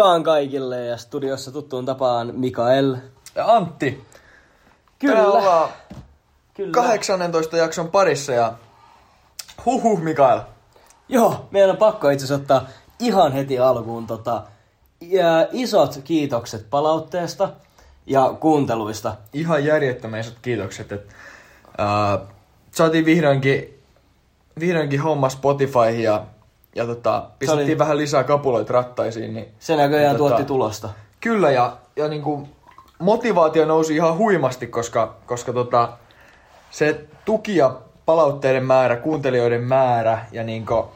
Vaan kaikille ja studiossa tuttuun tapaan Mikael. Ja Antti. Kyllä. Ollaan Kyllä. 18 jakson parissa ja huhuh Mikael. Joo, meidän on pakko itse asiassa ottaa ihan heti alkuun tota, ja isot kiitokset palautteesta ja kuunteluista. Ihan järjettömän isot kiitokset, että uh, saatiin vihdoinkin, vihdoinkin homma Spotifyhin ja, ja tota, pistettiin oli- vähän lisää kapuloita rattaisiin. Niin, Se näköjään Tota- tuotti tulosta. Kyllä ja, ja niinku, motivaatio nousi ihan huimasti, koska, koska tota, se tuki ja palautteiden määrä, kuuntelijoiden määrä ja niinku,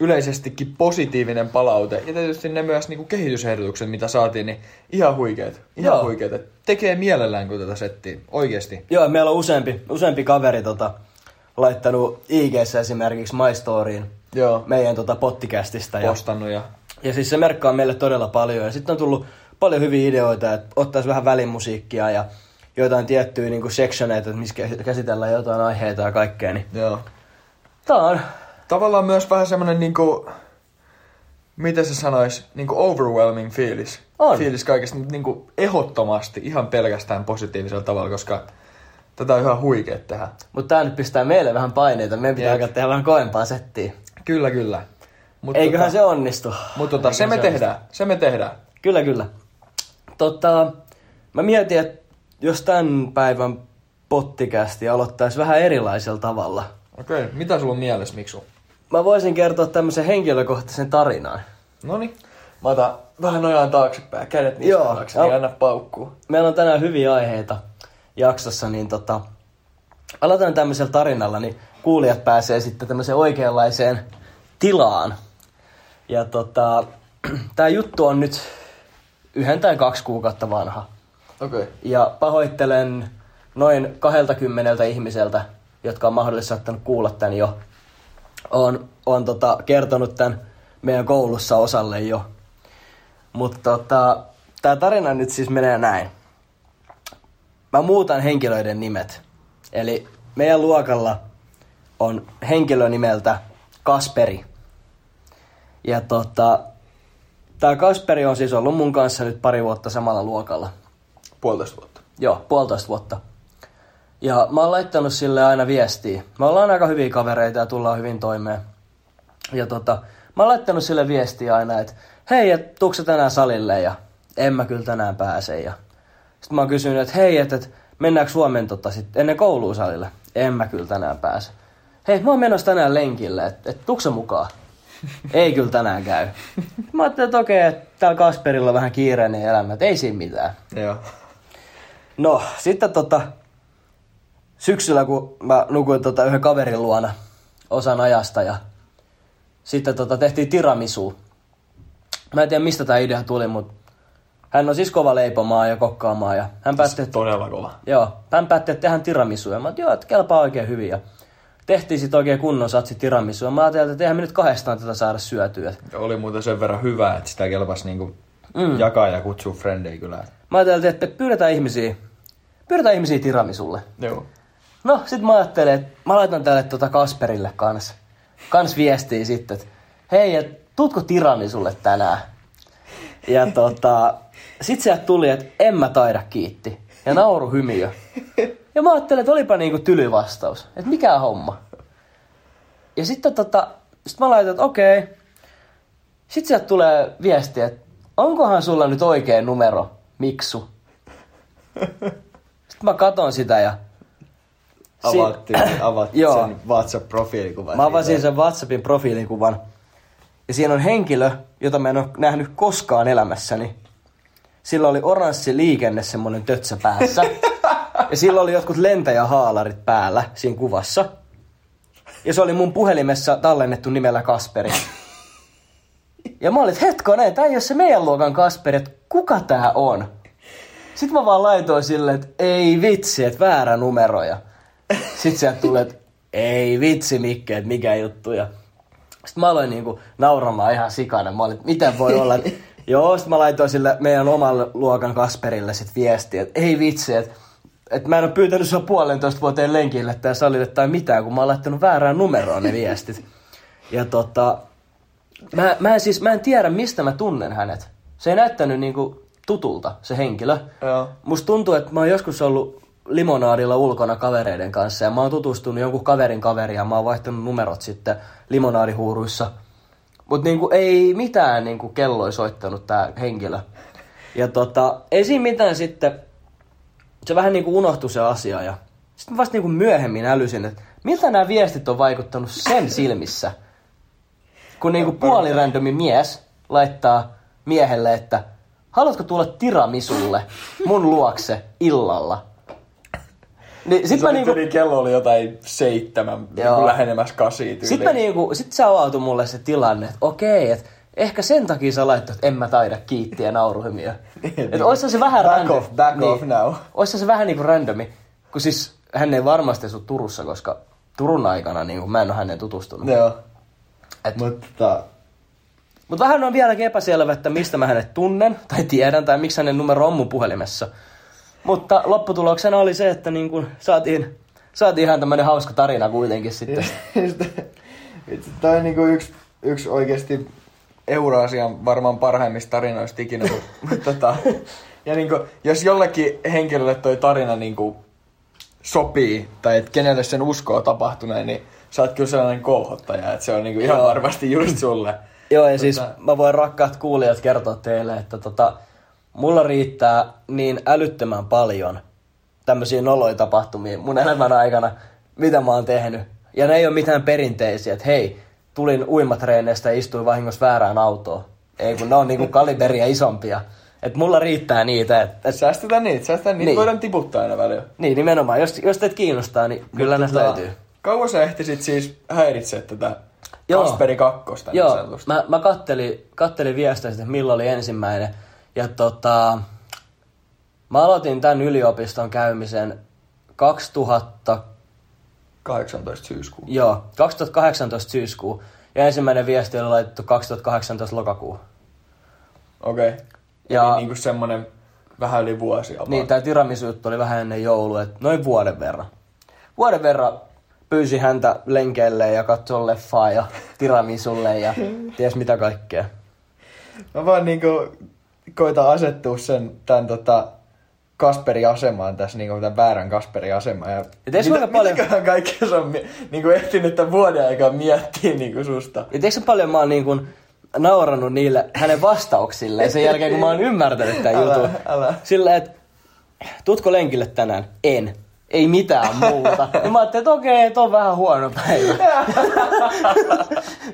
yleisestikin positiivinen palaute ja tietysti ne myös niinku kehitysehdotukset, mitä saatiin, niin ihan huikeet. Ihan Joo. huikeet. Et Tekee mielellään, kun tätä settiä. Oikeesti. Joo, meillä on useampi, useampi kaveri tota, laittanut ig esimerkiksi My Storyin Joo. meidän tota, pottikästistä. Ja, Postannut ja... ja siis se merkkaa meille todella paljon. Ja sitten on tullut paljon hyviä ideoita, että ottaisi vähän välimusiikkia ja jotain tiettyjä niin kuin sectioneita, että missä kä- käsitellään jotain aiheita ja kaikkea. Niin Joo. tää on Tavallaan myös vähän semmonen niinku... Miten se sanois? Niinku overwhelming fiilis. On. Fiilis kaikesta, niinku ehdottomasti ihan pelkästään positiivisella tavalla, koska tätä on ihan huikea tehdä. Mutta tää nyt pistää meille vähän paineita. Meidän pitää Jep. alkaa tehdä vähän koempaa settiä. Kyllä, kyllä. Mut Eiköhän tota, se onnistu. Mutta tota, se me Eiköhän tehdään. Se me tehdään. Kyllä, kyllä. Tota, mä mietin, että jos tämän päivän pottikästi aloittaisi vähän erilaisella tavalla. Okei, okay. mitä sulla on mielessä, Miksu? Mä voisin kertoa tämmöisen henkilökohtaisen tarinan. Noni. Mä otan vähän nojaan taaksepäin, kädet niistä Joo. taakse, niin anna paukkuu. Meillä on tänään hyviä aiheita jaksossa, niin tota, aloitan tämmöisellä tarinalla, niin kuulijat pääsee sitten tämmöiseen oikeanlaiseen tilaan. Ja tota, tää juttu on nyt yhden tai kaksi kuukautta vanha. Okei. Okay. Ja pahoittelen noin 20 ihmiseltä, jotka on mahdollisesti saattanut kuulla tämän jo. On, on tota, kertonut tämän meidän koulussa osalle jo. Mutta tota, tämä tarina nyt siis menee näin. Mä muutan henkilöiden nimet. Eli meidän luokalla on henkilö nimeltä Kasperi. Ja tota, tämä Kasperi on siis ollut mun kanssa nyt pari vuotta samalla luokalla. Puolitoista vuotta. Joo, puolitoista vuotta. Ja mä oon laittanut sille aina viestiä. Me ollaan aika hyviä kavereita ja tullaan hyvin toimeen. Ja tota, mä oon laittanut sille viestiä aina, että hei, et tuukse tänään salille? Ja en mä kyllä tänään pääse. Ja sitten mä oon kysynyt, että hei, että et, mennäänkö Suomen tota sit ennen koulua salille? En mä kyllä tänään pääse. Hei, mä oon menossa tänään lenkille, että et, tuukse mukaan? ei kyllä tänään käy. Mä ajattelin, että okei, että täällä Kasperilla on vähän kiireinen elämä, että ei siinä mitään. Joo. No, sitten tota, syksyllä kun mä nukuin tota yhden kaverin luona osan ajasta ja sitten tota tehtiin tiramisu. Mä en tiedä mistä tämä idea tuli, mutta hän on siis kova leipomaan ja kokkaamaan ja hän päätti, että, Todella kova. joo, hän päätti, että tehdään tiramisu ja mä joo, että kelpaa oikein hyvin ja tehtiin sitten oikein kunnon satsi tiramisu ja mä ajattelin, että eihän me nyt kahdestaan tätä saada syötyä. Oli muuten sen verran hyvä, että sitä kelpas niinku mm. jakaa ja kutsua frendejä kyllä. Mä ajattelin, että pyydetään ihmisiä, pyydetään ihmisiä tiramisulle. Joo. No, sit mä ajattelin, että mä laitan tälle tota Kasperille kans, kans viestiä sitten, että hei, et, tuutko tiramisulle tänään? Ja tota, sit sieltä tuli, että en mä taida kiitti. Ja nauru hymiö. Ja mä ajattelin, että olipa niinku tyly vastaus. Että mikä homma. Ja sitten tota, sit mä laitan, että okei. Sitten sieltä tulee viesti, että onkohan sulla nyt oikea numero, Miksu? Sitten mä katon sitä ja Si- Avattiin, avattiin Joo. sen WhatsApp-profiilikuvan. Mä avasin sen WhatsAppin profiilikuvan. Ja siinä on henkilö, jota mä en ole nähnyt koskaan elämässäni. Sillä oli oranssi liikenne semmonen tötsä päässä. ja sillä oli jotkut lentäjähaalarit päällä siinä kuvassa. Ja se oli mun puhelimessa tallennettu nimellä Kasperi. Ja mä olin, että hetkonen, tää ei ole se meidän luokan Kasperi, että kuka tää on? Sitten mä vaan laitoin silleen, että ei vitsi, että väärä numeroja. Sitten sieltä tuli, että ei vitsi Mikke, että mikä juttu. Ja sitten mä aloin niinku nauramaan ihan sikana. Mä olin, että miten voi olla. että- Joo, sitten mä laitoin sille meidän omalle luokan Kasperille sit viestiä, että ei vitsi, että että mä en ole pyytänyt sua puolentoista vuoteen lenkille tai salille tai mitään, kun mä oon laittanut väärään numeroon ne viestit. Ja tota, mä, mä, en siis, mä en tiedä, mistä mä tunnen hänet. Se ei näyttänyt niinku tutulta, se henkilö. Joo. Musta tuntuu, että mä oon joskus ollut limonaadilla ulkona kavereiden kanssa ja mä oon tutustunut jonkun kaverin kaveriin ja mä oon vaihtanut numerot sitten limonaadihuuruissa. Mutta niinku ei mitään niinku kelloi soittanut tää henkilö. Ja tota, ei siinä mitään sitten, se vähän niinku unohtui se asia ja sitten vasta niinku myöhemmin älysin, että miltä nämä viestit on vaikuttanut sen silmissä. Kun niinku puolirandomi mies laittaa miehelle, että haluatko tulla tiramisulle mun luokse illalla? Niin sit Se mä oli, niinku, niin kello oli jotain seitsemän, Joo. niin lähenemässä kasi tyyliin. sit mä niinku, sit se avautui mulle se tilanne, että okei, että ehkä sen takia sä laittoit, että en mä taida kiittiä nauruhymiä. että oissa se vähän Back random. off, back off now. Oissa se vähän niinku randomi. Kun siis hän ei varmasti asu Turussa, koska Turun aikana niin mä en ole hänen tutustunut. Joo. Et- Mutta Mutta vähän on vieläkin epäselvä, että mistä mä hänet tunnen, tai tiedän, tai miksi hänen numero on mun puhelimessa. Mutta lopputuloksena oli se, että niin kun saatiin, saatiin ihan tämmönen hauska tarina kuitenkin sitten. Tämä on niinku yksi, yksi oikeasti Euraasian varmaan parhaimmista tarinoista ikinä. Tota, ja niinku, jos jollekin henkilölle toi tarina niinku sopii, tai että kenelle sen uskoo tapahtuneen, niin sä oot kyllä sellainen kolhottaja, että se on niinku ihan Joo. varmasti just sulle. Joo, ja siis Tota- mä voin rakkaat kuulijat kertoa teille, että tota, mulla riittää niin älyttömän paljon tämmöisiä noloja tapahtumia mun elämän aikana, mitä mä oon tehnyt. Ja ne ei ole mitään perinteisiä, että hei, tulin uimatreeneistä ja istuin vahingossa väärään autoon. Ei kun ne on niinku kaliberia isompia. Et mulla riittää niitä. Et, et, Säästetään niitä, säästetään niitä, Niin. voidaan tiputtaa aina välillä. niin, nimenomaan. Jos, jos teitä kiinnostaa, niin kyllä näistä Tota, löytyy. Kauan sä ehtisit siis häiritse tätä Joo. Kasperi kakkosta niin Joo, sanotusti? mä, mä kattelin, kattelin viestejä, että milloin oli ensimmäinen. Ja tota, mä aloitin tämän yliopiston käymisen 2000, 18 syyskuuta. joo, 2018 syyskuu. Ja ensimmäinen viesti oli laitettu 2018 lokakuu. Okei. Okay. Ja- Eli niinku semmonen vähän yli vuosi about. Niin, tämä tiramisu-juttu oli vähän ennen joulua, että noin vuoden verran. Vuoden verran pyysi häntä lenkeille ja katsoi leffaa ja tiramisulle ja ties mitä kaikkea. Mä vaan niinku koitan asettua sen tän tota Kasperin asemaan tässä, niinku tämän väärän Kasperin asemaan. Ja Et eikö aika paljon- Mitäköhän kaikkea se on mie- niinku ehtinyt tämän vuoden aikaa miettiä niinku susta? Ja tiedätkö paljon mä oon niin kuin nauranut niille hänen vastauksilleen sen jälkeen, kun mä oon ymmärtänyt tämän jutun. älä. Sillä, että tutko lenkille tänään? En. Ei mitään muuta. Ja mä ajattelin, että okei, että on vähän huono päivä.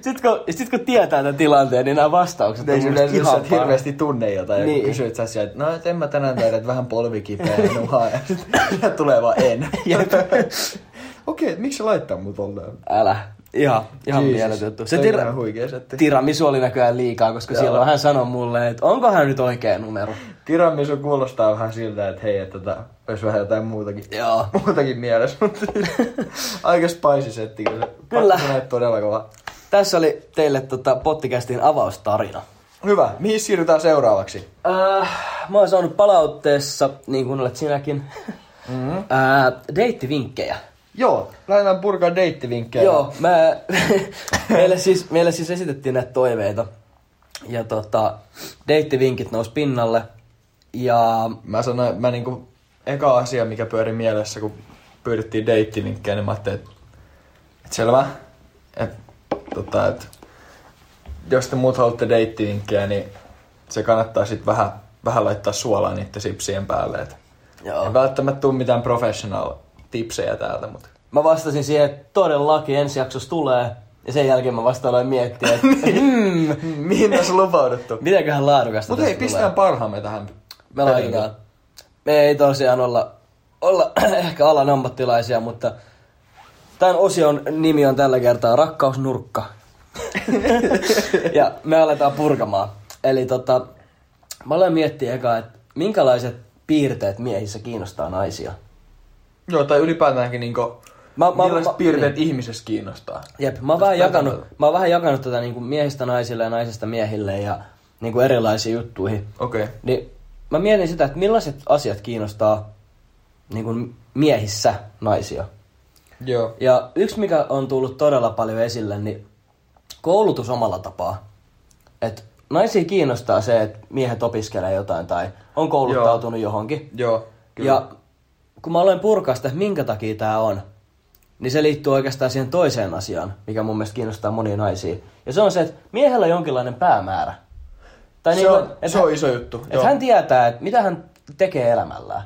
sitten, kun, sit kun tietää tämän tilanteen, niin nämä vastaukset Ei se yleensä, jos et hirveästi. tunne jotain, niin. Niin. ja kun kysyt sä sieltä, no et en mä tänään tiedä, että vähän polvi kipeä nuhaa, ja sitten tulee vaan en. Okei, okay, miksi sä laittaa mut tolleen? Älä. Ihan, ihan Jesus. mieletön juttu. Se on tira, ihan huikea setti. tiramisu oli näköjään liikaa, koska Joo. silloin hän sanoi mulle, että onkohan nyt oikea numero. Tiramisu kuulostaa vähän siltä, että hei, että tota, olisi vähän jotain muutakin, Joo. muutakin mielessä, mutta aika spicy setti kyllä. Kyllä. Pakko sanoa, että todella kova. Tässä oli teille tota, potticastin avaustarina. Hyvä, mihin siirrytään seuraavaksi? Äh, mä oon saanut palautteessa, niin kuin olet sinäkin, mm-hmm. äh, deittivinkkejä. Joo, lähdetään purkaa deittivinkkejä. Joo, mä, meille, siis, meille siis esitettiin näitä toiveita. Ja tota, deittivinkit nousi pinnalle. Ja Mä sanoin, mä niinku, eka asia, mikä pyöri mielessä, kun pyydettiin deittivinkkejä, niin mä ajattelin, että, että selvä, että tota, että jos te muut haluatte deittivinkkejä, niin se kannattaa sitten vähän, vähän laittaa suolaa niiden sipsien päälle. Et joo. ei välttämättä tule mitään professional tipsejä täältä, mutta mä vastasin siihen, että todellakin ensi jaksossa tulee. Ja sen jälkeen mä vasta aloin miettiä, että hmm, mihin tässä lupauduttu? mitäköhän laadukasta Mutta hei, tulee. parhaamme tähän. Me laitetaan. Me ei tosiaan olla, olla ehkä alan ammattilaisia, mutta tämän osion nimi on tällä kertaa Rakkausnurkka. ja me aletaan purkamaan. Eli tota, mä aloin miettiä eka, että minkälaiset piirteet miehissä kiinnostaa naisia. Joo, tai ylipäätäänkin niinku, Mä- mä- millaiset mä- piirteet niin. ihmisessä kiinnostaa. Jep, mä oon vähän jakanut, mä oon vähän jakanut tätä niin kuin miehistä naisille ja naisista miehille ja niin kuin erilaisiin juttuihin. Okei. Okay. Niin mä mietin sitä, että millaiset asiat kiinnostaa niin kuin miehissä naisia. Joo. Ja yksi, mikä on tullut todella paljon esille, niin koulutus omalla tapaa. Et naisia kiinnostaa se, että miehet opiskelee jotain tai on kouluttautunut johonkin. Joo. Kyllä. Ja kun mä aloin purkaa sitä, että minkä takia tämä on, niin se liittyy oikeastaan siihen toiseen asiaan, mikä mun mielestä kiinnostaa monia naisia. Ja se on se, että miehellä on jonkinlainen päämäärä. Tai se, niinku, on, että se on iso juttu. että Joo. hän tietää, että mitä hän tekee elämällään.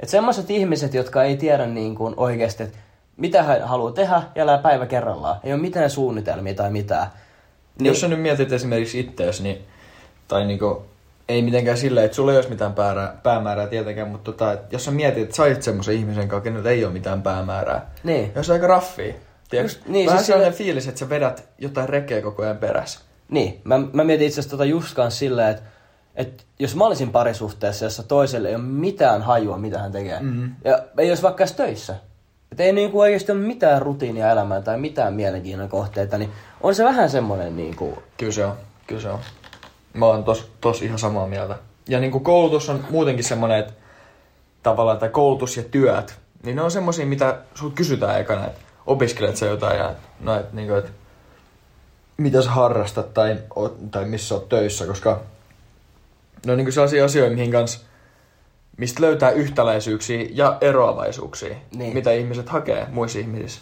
Että semmoiset ihmiset, jotka ei tiedä niin kuin oikeasti, että mitä hän haluaa tehdä ja elää päivä kerrallaan. Ei ole mitään suunnitelmia tai mitään. Niin. Jos sä nyt mietit esimerkiksi ittees, niin, tai niinku, ei mitenkään silleen, että sulla ei olisi mitään päämäärää, päämäärää tietenkään, mutta tota, että jos sä mietit, että sä semmoisen ihmisen kanssa, kenellä ei ole mitään päämäärää, Niin. jos aika. Tiedätkö? Just- niin, Vähän siis sellainen sille- fiilis, että sä vedät jotain rekeä koko ajan perässä. Niin, mä, mä mietin itse asiassa tota just kanssa silleen, että, että jos mä olisin parisuhteessa, jossa toiselle ei ole mitään hajua, mitä hän tekee, Mhm. ja ei olisi vaikka töissä, että ei niinku oikeasti ole mitään rutiinia elämään tai mitään mielenkiinnon kohteita, niin on se vähän semmoinen niinku, Kyllä se on, kyllä se on. Mä oon tos, tos ihan samaa mieltä. Ja niin kuin koulutus on muutenkin semmoinen, että tavallaan tai koulutus ja työt, niin ne on semmoisia, mitä sulta kysytään ekana, että opiskelet sä jotain ja no, että, niin kuin, että mitä sä harrastat tai, tai missä oot töissä, koska ne on niin kuin sellaisia asioita, mihin kanssa, mistä löytää yhtäläisyyksiä ja eroavaisuuksia, Niin. mitä ihmiset hakee muissa ihmisissä.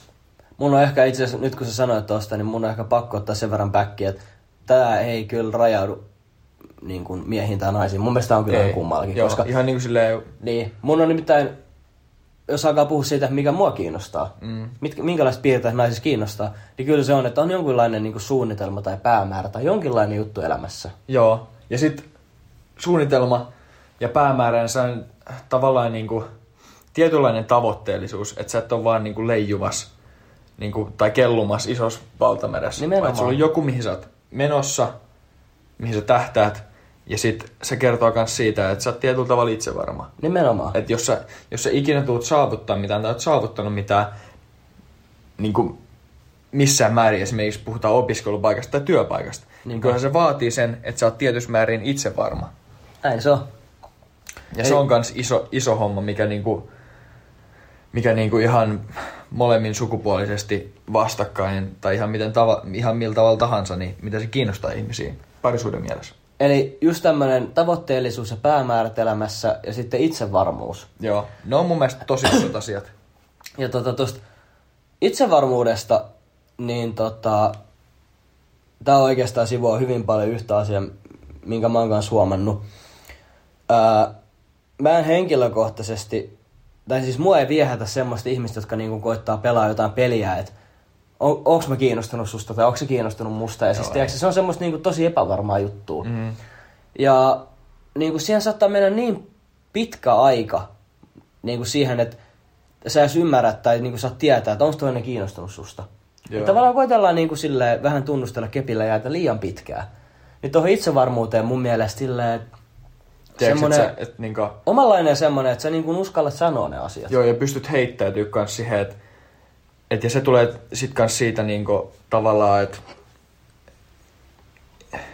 mun on ehkä itse asiassa, nyt kun sä sanoit tosta, niin mun on ehkä pakko ottaa sen verran backia, että tää ei kyllä rajaudu niin kuin miehiin tai naisiin. Mun mielestä on kyllä Ei. ihan kummallakin, Joo, koska ihan niin kuin silleen, Niin, mun on nimittäin, jos alkaa puhua siitä, mikä mua kiinnostaa, Mm. mitkä, minkälaiset piirteet naisissa kiinnostaa, niin kyllä se on, että on jonkinlainen niin kuin suunnitelma tai päämäärä tai jonkinlainen juttu elämässä. Joo. Ja sitten suunnitelma ja päämääränsä on tavallaan niinku tietynlainen tavoitteellisuus, että sä et ole vaan niinku leijuvas niinku, tai kellumas isossa valtameressä. Nimenomaan. Vaan sulla on joku, mihin sä oot menossa, mihin sä tähtäät, ja sit se kertoo myös siitä, että sä oot tietyllä tavalla itsevarma. Nimenomaan. Että jos sä, jos sä ikinä tulet saavuttaa mitään tai oot saavuttanut mitään, niin kuin missään määrin esimerkiksi puhutaan opiskelupaikasta tai työpaikasta, niin kyllähän se vaatii sen, että sä oot tietyssä määrin itsevarma. Näin se on. Ja Ei- se on myös iso, iso homma, mikä, niinku, mikä niinku ihan molemmin sukupuolisesti vastakkain, tai ihan, miten tava, ihan millä tavalla tahansa, niin mitä se kiinnostaa ihmisiä parisuuden mielessä. Eli just tämmönen tavoitteellisuus ja päämäärät elämässä ja sitten itsevarmuus. Joo, ne on mun mielestä tosi isot asiat. Ja tota tosta itsevarmuudesta, niin tota, tää oikeastaan sivua hyvin paljon yhtä asiaa, minkä mä oon kanssa huomannut. Ää, mä en henkilökohtaisesti, tai siis mua ei viehätä semmoista ihmistä, jotka niinku koittaa pelaa jotain peliä, että on, onks mä kiinnostunut susta tai onko se kiinnostunut musta. Ja siis Joo, tiedätkö, se on semmoista niinku tosi epävarmaa juttua. Mm. Ja niin kuin siihen saattaa mennä niin pitkä aika niin kuin siihen, että sä edes ymmärrät tai niin kuin saat tietää, että onko toinen kiinnostunut susta. Joo. Ja tavallaan koitellaan niin kuin silleen, vähän tunnustella kepillä jäätä liian pitkään. Niin tuohon itsevarmuuteen mun mielestä silleen, Tiedätkö, semmoinen että sä, et niinku, omanlainen semmoinen, että sä niin kuin uskallat sanoa ne asiat. joo, ja pystyt heittäytyä kans siihen, että et, ja se tulee sit kans siitä niinku, tavallaan, että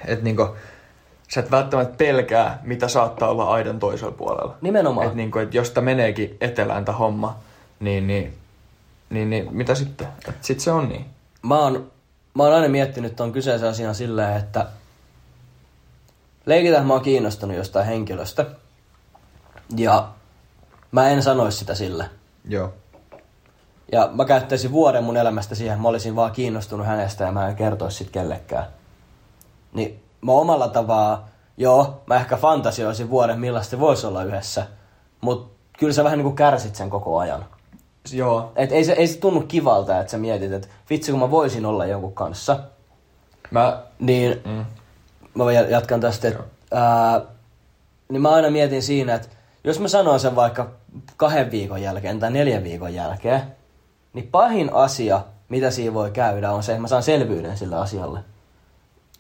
et, niinku, sä et välttämättä pelkää, mitä saattaa olla aidan toisella puolella. Nimenomaan. Että niinku, et jos tää meneekin etelään tää homma, niin, niin, niin, niin mitä sitten? Et sit se on niin. mä oon, mä oon aina miettinyt ton kyseisen asian silleen, että leikitään mä oon kiinnostunut jostain henkilöstä. Ja mä en sanoisi sitä sille. Joo. Ja mä käyttäisin vuoden mun elämästä siihen, että mä olisin vaan kiinnostunut hänestä ja mä en kertoisi sit kellekään. Niin mä omalla tavalla, joo, mä ehkä fantasioisin vuoden, millaista voisi olla yhdessä. Mut kyllä sä vähän niinku kärsit sen koko ajan. Joo. Et ei se, ei se tunnu kivalta, että sä mietit, että vitsi kun mä voisin olla jonkun kanssa. Mä, Niin mm, mä ja- jatkan tästä, että ää, niin mä aina mietin siinä, että jos mä sanon sen vaikka kahden viikon jälkeen tai neljän viikon jälkeen, niin pahin asia, mitä siinä voi käydä, on se, että mä saan selvyyden sille asialle.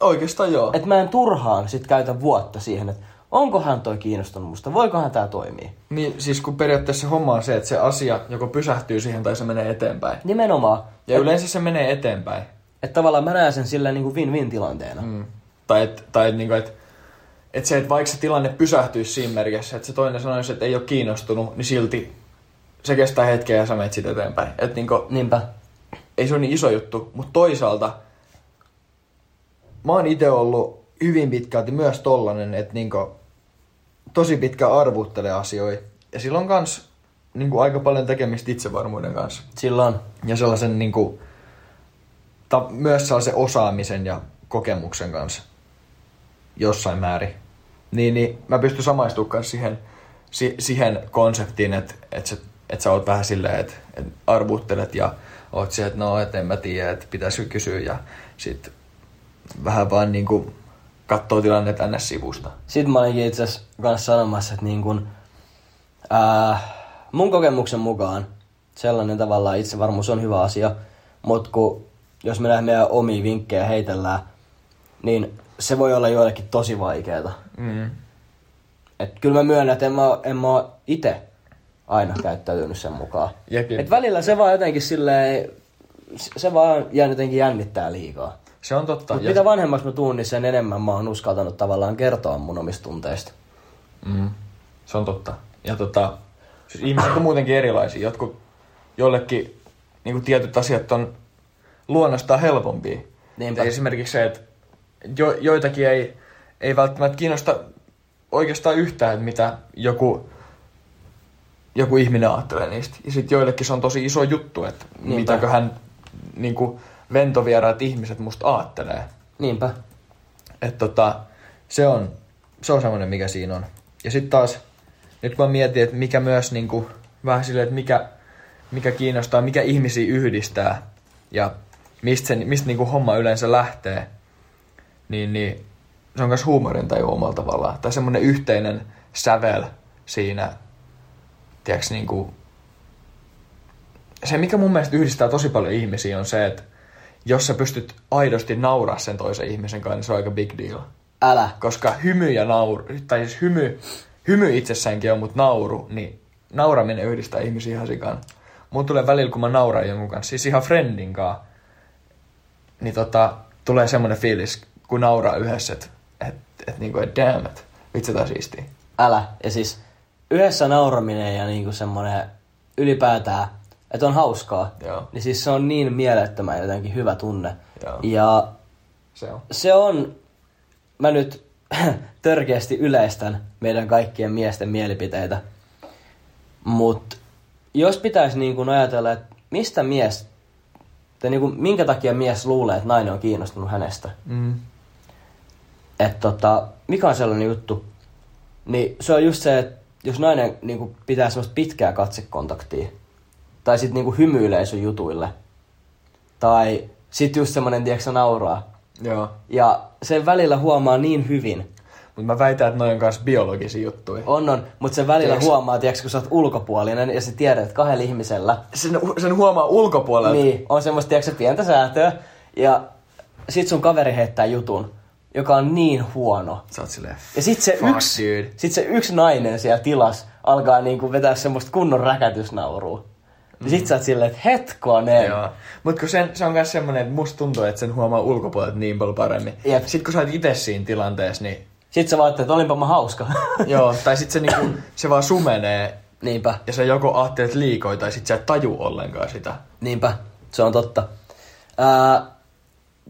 oikeastaan joo. Että mä en turhaan sit käytä vuotta siihen, että onkohan toi kiinnostunut musta, voikohan tää toimia. Niin, siis kun periaatteessa homma on se, että se asia joko pysähtyy siihen tai se menee eteenpäin. Nimenomaan. Ja et, yleensä se menee eteenpäin. Että tavallaan mä näen sen sillä niin kuin win-win tilanteena. Mm. Tai että tai et, niin et, et se, että vaikka se tilanne pysähtyisi siinä merkissä, että se toinen sanoisi, että ei ole kiinnostunut, niin silti se kestää hetkeä ja sä menet sitten eteenpäin. Et niin kuin, Niinpä. ei se ole niin iso juttu, mutta toisaalta mä oon itse ollut hyvin pitkälti myös tollanen, että niinku, tosi pitkä arvuttelee asioita. Ja silloin kans niinku, aika paljon tekemistä itsevarmuuden kanssa. Silloin. Ja sellaisen niinku, ta, myös sellaisen osaamisen ja kokemuksen kanssa jossain määrin. Niin, niin mä pystyn samaistumaan siihen, si, siihen konseptiin, että et sä, et sä oot vähän silleen, että et arvuttelet ja oot se, että no, et en mä tiedä, että pitäisikö kysyä ja sit vähän vaan niinku katsoo tilannetta ns. sivusta. Sitten mä olinkin itse asiassa kanssa sanomassa, että niin kun, ää, mun kokemuksen mukaan sellainen tavallaan itsevarmuus on hyvä asia, mutta kun, jos me meidän omia vinkkejä heitellään, niin se voi olla joillekin tosi vaikeeta. Mm. Et kyllä mä myönnän, että en mä, en mä itse aina käyttäytynyt sen mukaan. Jekin. Et välillä se vaan jotenkin silleen, se vaan jää jotenkin jännittää liikaa. Se on totta. Mutta Ja- mitä vanhemmaksi mä tuun, niin sen enemmän mä oon uskaltanut tavallaan kertoa mun omista tunteista. Mm. Se on totta. Ja tota, siis ihmiset on muutenkin erilaisia. Jotkut, jollekin niin tietyt asiat on luonnostaan helpompia. Niinpä. Esimerkiksi se, että jo, joitakin ei, ei välttämättä kiinnosta oikeastaan yhtään, että mitä joku, joku ihminen ajattelee niistä. Ja sitten joillekin se on tosi iso juttu, että Niinpä. mitäköhän niin kuin ventovieraat ihmiset musta aattelee. Niinpä. Että tota, se on, se on semmoinen, mikä siinä on. Ja sitten taas, nyt kun mä mietin, että mikä myös niinku, vähän silleen, että mikä, mikä kiinnostaa, mikä ihmisiä yhdistää ja mistä, se, mistä niinku homma yleensä lähtee, niin, niin se on myös huumorintaju omalla tavallaan. Tai semmoinen yhteinen sävel siinä, tiedätkö, niinku, se mikä mun mielestä yhdistää tosi paljon ihmisiä on se, että jos sä pystyt aidosti nauraa sen toisen ihmisen kanssa, niin se on aika big deal. Älä. Koska hymy ja nauru, tai siis hymy, hymy itsessäänkin on, mutta nauru, niin nauraminen yhdistää ihmisiä ihan sikan. Mun tulee välillä, kun mä nauran jonkun kanssa, siis ihan friendin kanssa, niin tota, tulee semmoinen fiilis, kun nauraa yhdessä, että et, et, niinku, et damn, et, vitsi tää siistiä. Älä. Ja siis yhdessä nauraminen ja niinku semmonen ylipäätään, että on hauskaa, Joo. niin siis se on niin mielettömän jotenkin hyvä tunne. Joo. Ja Se on. se on, mä nyt törkeästi yleistän meidän kaikkien miesten mielipiteitä, mutta jos pitäisi niin kuin ajatella, että mistä mies, tai niin kuin, minkä takia mies luulee, että nainen on kiinnostunut hänestä, Mm. että tota, mikä on sellainen juttu, niin se on just se, että jos nainen niin kuin, pitää semmoista pitkää katsekontaktia, tai sitten niin hymyilee sun jutuille, tai sitten just semmoinen, tiedätkö, nauraa, Joo. ja sen välillä huomaa niin hyvin. Mutta mä väitän, että noin on kanssa biologisia juttuja. On, on. Mutta sen välillä Tiedätkö- huomaa, tiedätkö, kun sä oot ulkopuolinen ja sä tiedät, että kahdella ihmisellä Sen, sen huomaa ulkopuolelta. niin, on semmoista, tiedätkö, pientä säätöä. Ja sit sun kaveri heittää jutun, joka on niin huono. Sä oot silleen, Ja sit se, fuck, yksi, dude. sit se yksi nainen siellä tilas alkaa niinku vetää semmoista kunnon räkätysnaurua. Ja sit sä oot silleen, että hetkonen. Joo. Mut kun sen, se on myös semmonen, että musta tuntuu, että sen huomaa ulkopuolelta niin paljon paremmin. Jep. Sitten kun sä oot itse siinä tilanteessa, niin Sit sä vaan ajattelet, että olinpa mä hauska. joo, tai sit se, niinku, se vaan sumenee Niinpä. ja sä joko ajattelet liikoja tai sit sä et taju ollenkaan sitä. Niinpä, se on totta. Ää,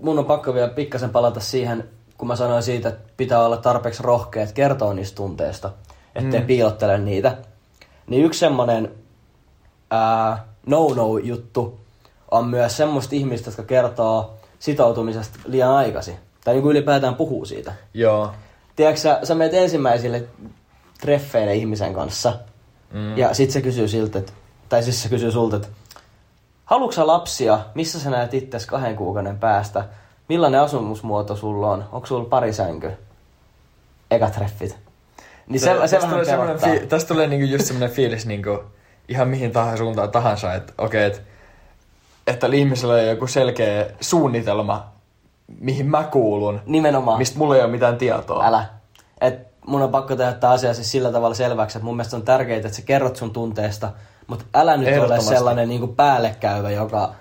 mun on pakko vielä pikkasen palata siihen, kun mä sanoin siitä, että pitää olla tarpeeksi rohkea, että kertoo niistä tunteista, ettei mm. piilottele niitä. Niin yksi semmonen ää, no-no-juttu on myös semmoista ihmistä, jotka kertoo sitoutumisesta liian aikaisin. Tai niin kuin ylipäätään puhuu siitä. Joo. Tiedätkö sä, sä menet ensimmäisille treffeille ihmisen kanssa, mm. ja sit se kysyy siltä, että, tai siis se kysyy sulta, että haluatko lapsia, missä sä näet itses kahden kuukauden päästä, millainen asumusmuoto sulla on, onko sulla pari sänky, eka treffit. Niin se, se tästä vähän tulee fi- tästä tulee niinku just semmonen fiilis niinku, ihan mihin tahansa suuntaan tahansa, että okei, okay, et, että tällä ihmisellä on joku selkeä suunnitelma, mihin mä kuulun, Nimenomaan. mistä mulla ei ole mitään tietoa. Älä. Et mun on pakko tehdä tämä asia siis sillä tavalla selväksi, että mun mielestä on tärkeää, että sä kerrot sun tunteesta, mutta älä nyt ole sellainen niin päällekkäyvä, joka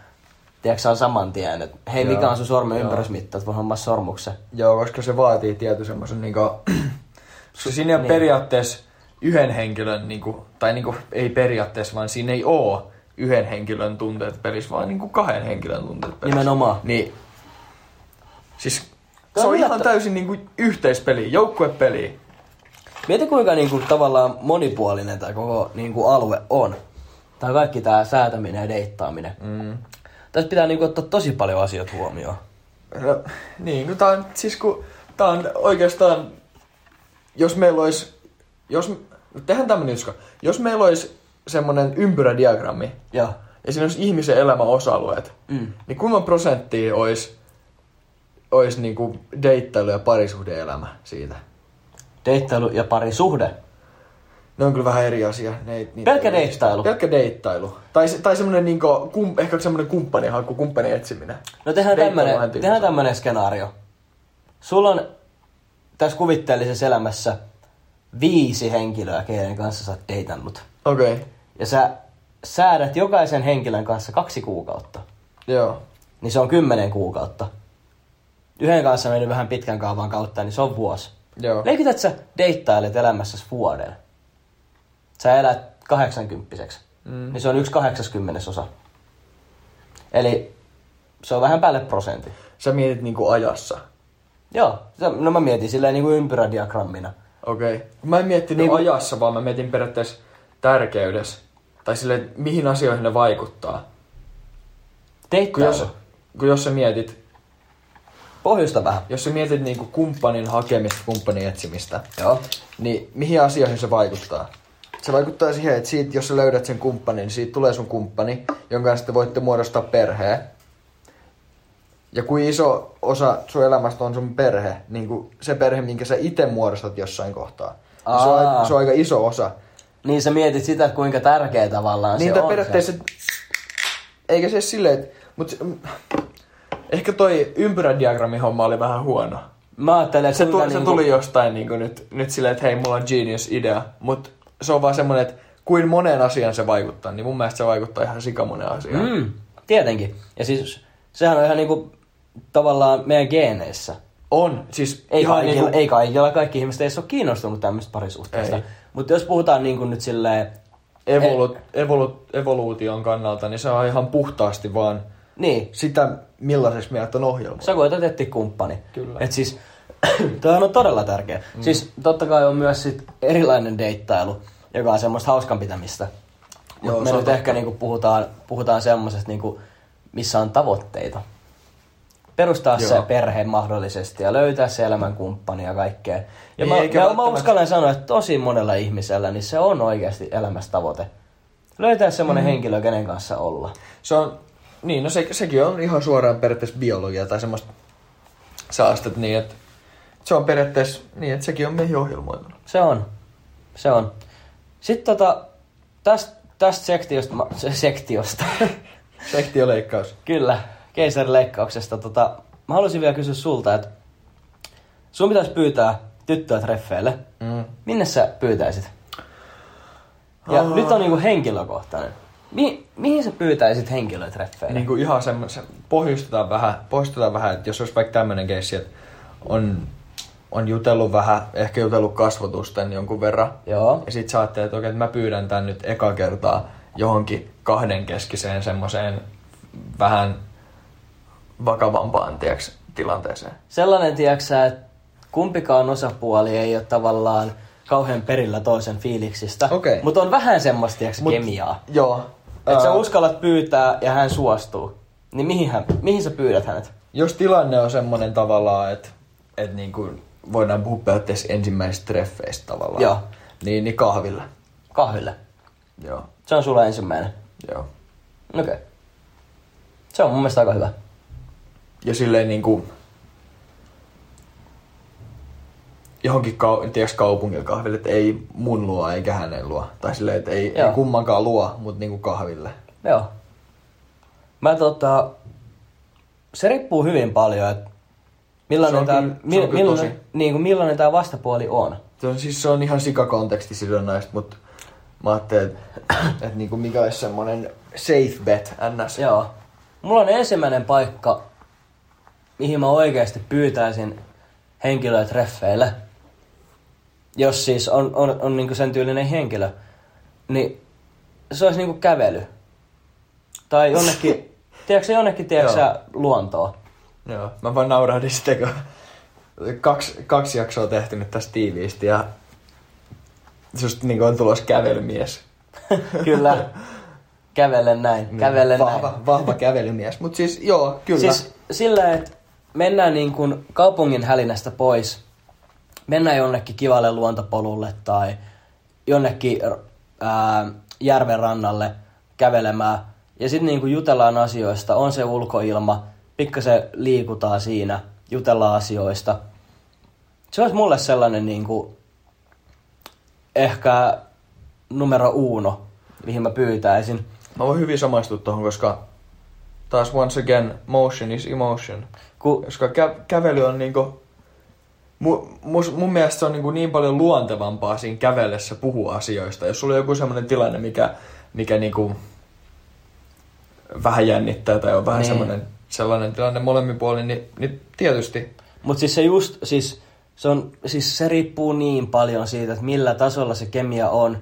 tiedätkö, on saman tien, että hei, Joo, mikä on sun sormen ympärysmitta, että voi hommaa sormuksen. Joo, koska se vaatii tietyn semmoisen niinku... koska siinä ole Niin. periaatteessa yhden henkilön, niinku, tai niinku, ei periaatteessa, vaan siinä ei oo yhden henkilön tunteet pelissä, vaan niinku kahden henkilön tunteet pelissä. Nimenomaan. Niin, siis Tää se on on ihan täysin niinku yhteispeli, joukkuepeli. Mieti kuinka niin kuin, tavallaan monipuolinen tämä koko niin kuin, alue on. Tämä kaikki tämä säätäminen ja deittaaminen. Mm. Tässä pitää niin kuin, ottaa tosi paljon asioita huomioon. No, niin, kun tää on, siis kun tää on oikeastaan, jos meillä olisi, jos, tehdään tämmönen Juska, jos meillä olisi semmonen ympyrädiagrammi, Joo. ja siinä olisi ihmisen elämän osa-alueet, Mm. niin kuinka prosenttia olisi, olisi niinku deittailu ja parisuhdeelämä siitä? Deittailu ja parisuhde. Ne on kyllä vähän eri asia. Ne ei, niitä Pelkkä ei- deittailu. Pelkkä deittailu. Tai, tai semmonen niinku, kum, ehkä semmonen kumppanihaku, kumppanin etsiminen. No tehdään tämmönen, tehdään tämmönen skenaario. Sulla on tässä kuvitteellisessa elämässä viisi henkilöä, keiden kanssa sä oot deitannut. Okei, okay. Ja sä säädät jokaisen henkilön kanssa kaksi kuukautta. joo. Niin se on kymmenen kuukautta. Yhden kanssa mennyt vähän pitkän kaavan kautta, niin se on vuosi. Joo. Leikit, että sä deittailet elämässäsi vuoden. Sä elät kahdeksankymppiseksi. Mm. Niin se on yksi kahdeksaskymmenosa. Eli se on vähän päälle prosentti. Sä mietit niinku ajassa. Joo, no mä mietin silleen niin kuin ympyrädiagrammina. Okei. Okay. Mä en miettinyt Niin kun- ajassa, vaan mä mietin periaatteessa tärkeydessä. Tai silleen, mihin asioihin ne vaikuttaa. Kun Deittailu. jos, kun jos sä mietit, Pohjusta vähän. jos sä mietit niinku kumppanin hakemista, kumppanin etsimistä, Joo. niin mihin asioihin se vaikuttaa? Se vaikuttaa siihen, että siitä, jos sä löydät sen kumppanin, niin siitä tulee sun kumppani, jonka kanssa te voitte muodostaa perheen. Ja kuin iso osa sun elämästä on sun perhe, niin kuin se perhe, minkä sä itse muodostat jossain kohtaa. Se, on, se on aika iso osa. Niin sä mietit sitä, kuinka tärkeä tavallaan Niin se on. periaatteessa, Se. eikä se silleen, että, mut, ehkä toi ympyrädiagrammi homma oli vähän huono. Mä ajattelen, että Se, tuli, se niinku- tuli jostain niin kuin nyt, nyt silleen, että hei, mulla on genius idea, mutta se on vaan semmoinen, että kuin moneen asiaan se vaikuttaa, niin mun mielestä se vaikuttaa ihan sikamoneen asiaan. Mm, tietenkin. Ja siis sehän on ihan niinku tavallaan meidän geeneissä. On, siis Ei, ihan kaikilla, niinku, ei kaikilla, kaikki ihmiset ei ole kiinnostunut tämmöistä parisuhteesta. Mutta jos puhutaan niinku nyt silleen, evolu, evolu, evoluution kannalta, niin se on ihan puhtaasti vaan niin, sitä, millaiseksi meidät on ohjelma. sä koetat etsiä kumppani. Kyllä. Et siis, toihan on todella tärkeä. Mm. Siis totta kai on myös sit erilainen deittailu, joka on semmoista hauskan pitämistä. Mutta me nyt totta. ehkä niinku puhutaan, puhutaan semmoisesta, niinku, missä on tavoitteita. Perustaa Joo. se perhe mahdollisesti ja löytää se elämän kumppani ja kaikkea. Ja Niin, mä, eikä mä, mä uskallan sanoa, että tosi monella ihmisellä niin se on oikeasti elämässä tavoite. Löytää semmoinen mm. henkilö, kenen kanssa olla. Se on, niin, no se, sekin on ihan suoraan periaatteessa biologia tai semmoista saastet niin, että se on periaatteessa niin, että sekin on meihin ohjelmoitunut. Se on. Se on. Sitten tota, tästä täst sektiosta, mä- se sektiosta, Sektioleikkaus. kyllä, keisarileikkauksesta, tota, mä haluaisin vielä kysyä sulta, että sun pitäisi pyytää tyttöä treffeille. Mm. Minne sä pyytäisit? Ja Ah. nyt on niinku henkilökohtainen. Mi- mihin sä pyytäisit henkilöä treffeille? Niin kuin ihan semmoisen, pohjustetaan vähän, pohjustetaan vähän, että jos olisi vaikka tämmöinen keissi, että on, on jutellut vähän, ehkä jutellut kasvotusten jonkun verran, Joo. ja sit sä ajattelet, että okei, että mä pyydän tän nyt eka kertaa johonkin kahdenkeskiseen semmoiseen vähän vakavampaan tiiäks, tilanteeseen. Sellainen, tiedäksä, että kumpikaan osapuoli ei ole tavallaan kauhean perillä toisen fiiliksistä. Okei. Mutta on vähän semmoista, tiedäksä, Mut- kemiaa. Joo. Että sä Ää, uskallat pyytää ja hän suostuu. Niin mihin, hän, mihin sä pyydät hänet? Jos tilanne on semmonen tavallaan, että et niinku voidaan puhua periaatteessa ensimmäisistä treffeistä tavallaan. Joo. Niin, niin kahvilla. Kahville. Joo. Se on sulla ensimmäinen. Joo. Okei. Okay. Se on mun mielestä aika hyvä. Ja silleen niinku... Johonkin kau- tiiäks, kaupungilla kahville, että ei mun luo eikä hänen luo. Tai silleen, että ei, Joo. ei kummankaan luo, mutta niinku kahville. Joo. Mä tota... Se riippuu hyvin paljon, että Millainen tämä, kyllä- mi, millainen, niin kuin, millainen tämä vastapuoli on? Se on, siis se on ihan sikakontekstisidonnaista, mutta mä ajattelin, että et niinku mikä olisi semmonen safe bet ns. Joo. Mulla on ensimmäinen paikka, mihin mä oikeasti pyytäisin henkilöä treffeille. Jos siis on, on, on niinku sen tyylinen henkilö. Niin se olisi niinku kävely. Tai jonnekin, tiedätkö jonnekin, tiedätkö luontoa. Joo, mä vaan naurahdin sitä, kun kaksi, kaksi jaksoa tehty nyt tästä tiiviisti ja susta niinku on tulos kävelymies. Kyllä. Kävelen näin, kävelen näin. Niin, vahva, vahva kävelymies. Mut siis joo, kyllä. Siis sillä, että mennään niin kuin kaupungin hälinästä pois, mennään jonnekin kivalle luontopolulle tai jonnekin ää, järven rannalle kävelemään ja sitten niin kuin jutellaan asioista, on se ulkoilma, pikkasen liikutaan siinä, jutellaan asioista. Se olisi mulle sellainen niin kuin, ehkä numero uno, mihin mä pyytäisin. Mä voin hyvin samaistua tuohon, koska taas once again, motion is emotion. Kun Koska kä- kävely on niinku... Mu, mus, mun mielestä se on niinku niin paljon luontevampaa siinä kävellessä puhua asioista. Jos sulla on joku sellainen tilanne, mikä, mikä niinku vähän jännittää tai on vähän Niin. sellainen, sellainen tilanne molemmin puolin, niin, niin tietysti. Mutta siis se just, siis se, on, siis se riippuu niin paljon siitä, että millä tasolla se kemia on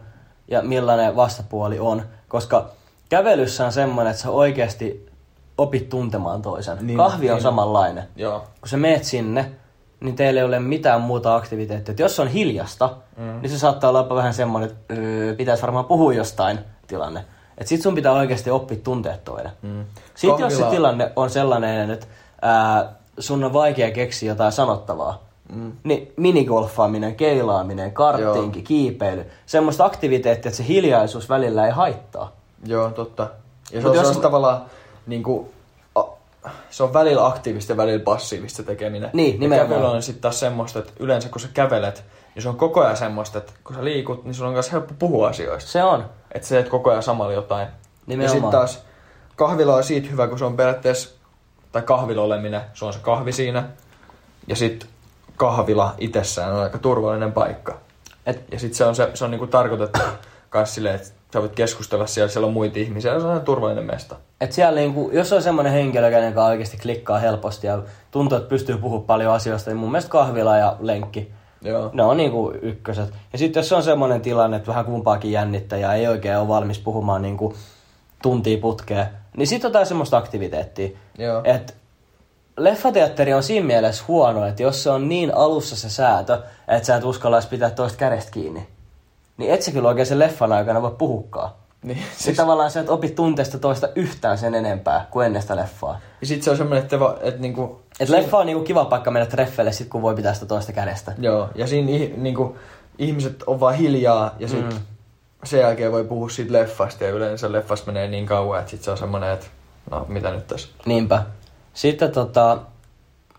ja millainen vastapuoli on. Koska kävelyssä on semmoinen, että sä oikeasti opit tuntemaan toisen. Niin, Kahvi on niin. samanlainen. Joo. Kun sä meet sinne, niin teillä ei ole mitään muuta aktiviteettia. Et jos on hiljasta, mm. niin se saattaa olla vähän semmoinen, että öö, pitäisi varmaan puhua jostain tilanne. Et sit sun pitää oikeasti oppia tunteet toinen. Mm. Sitten jos se tilanne on sellainen, että ää, sun on vaikea keksiä jotain sanottavaa, mm. niin minigolfaaminen, keilaaminen, karttinki, kiipeily, semmoista aktiviteettia, että se hiljaisuus välillä ei haittaa. Joo, totta. Ja se Mut on, jos- tavallaan niinku, a, se on välillä aktiivista ja välillä passiivista tekeminen. Niin, ja nimenomaan. kävely on sitten taas semmoista, että yleensä kun sä kävelet, niin se on koko ajan semmoista, että kun sä liikut, niin sun on myös helppo puhua asioista. Se on. Että sä teet koko ajan samalla jotain. Nimenomaan. Ja sitten taas kahvila on siitä hyvä, kun se on periaatteessa, tai kahvilla oleminen, se on se kahvi siinä. Ja sitten kahvila itsessään on aika turvallinen paikka. Et, Ja sitten se on, se, se on niinku tarkoitettu myös silleen, että sä voit keskustella siellä, siellä on muita ihmisiä ja se on turvallinen mesta. et siellä niinku, jos on semmoinen henkilö, kenen kanssa oikeasti klikkaa helposti ja tuntuu, että pystyy puhumaan paljon asioista, niin mun mielestä kahvila ja lenkki, Joo. ne on niinku ykköset. Ja sitten jos on semmoinen tilanne, että vähän kumpaakin jännittää ja ei oikein ole valmis puhumaan niinku tuntia putkeen, niin sitten jotain semmoista aktiviteettia. Joo. Et leffateatteri on siinä mielessä huono, että jos se on niin alussa se säätö, että sä et uskalla pitää toista kädestä kiinni, niin et sä kyllä oikein sen leffan aikana voi puhukkaa. Niin, Siis... siis, tavallaan sä et opi tunteesta toista yhtään sen enempää kuin ennen sitä leffaa. ja sit se on semmoinen, että, va, että niinku, Et leffa on niinku kiva paikka mennä treffeille sit kun voi pitää sitä toista kädestä. joo, ja siinä niinku, ihmiset on vaan hiljaa ja sit Mm. sen jälkeen voi puhua siitä leffasta ja yleensä leffasta menee niin kauan, että sit se on semmoinen, että no mitä nyt tässä. Niinpä. Sitten tota,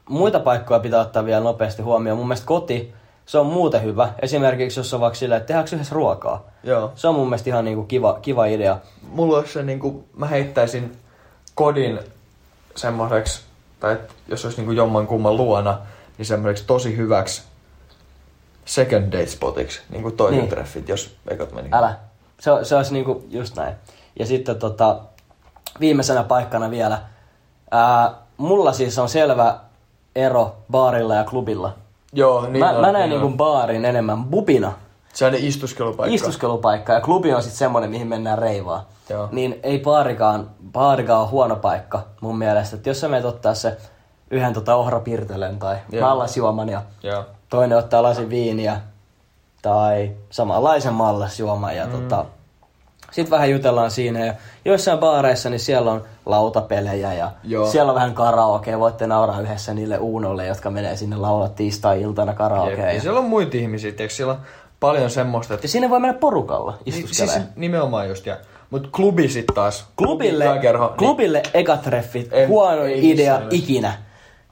muita paikkoja pitää ottaa vielä nopeasti huomioon. Mun mielestä koti, se on muuten hyvä. Esimerkiksi jos on vaikka silleen, että tehdäänkö yhdessä ruokaa. Joo. Se on mun mielestä ihan niinku kiva, kiva idea. Mulla olisi se niinku, mä heittäisin kodin semmoiseksi, tai et, jos olisi niinku jomman kumman luona, niin semmoiseksi tosi hyväksi second date spotiksi, niinku toisen Niin. treffit, jos ekat meni. Älä. Se, se olisi niinku just näin. Ja sitten tota, viimeisenä paikkana vielä. Ää, mulla siis on selvä ero baarilla ja klubilla. Joo, niin mä, on, mä näen niin niinku on. baarin enemmän bubina. Se on istuskelupaikka. Istuskelupaikka ja klubi on sitten semmonen, mihin mennään reivaa. Joo. Niin ei baarikaan, baarikaan ole huono paikka mun mielestä. Et jos sä menet ottaa se yhden tota ohrapirtelen tai Joo. mallasjuoman ja Joo. toinen ottaa lasin viiniä tai samanlaisen mallasjuoman ja mm. tota, sitten vähän jutellaan siinä ja joissain baareissa niin siellä on lautapelejä ja Joo. siellä on vähän karaokea, voitte nauraa yhdessä niille uunolle, jotka menee sinne laulaa tiistai-iltana karaokea. Ja Ja, siellä on muita ihmisiä, tiedätkö? Siellä on paljon semmoista, että... ja sinne voi mennä porukalla Niin, istuskeleen. siis nimenomaan just, ja... Mut klubi sit taas. Klubille, Yökerho, niin- klubille ekatreffit, En- huono ei idea ikinä.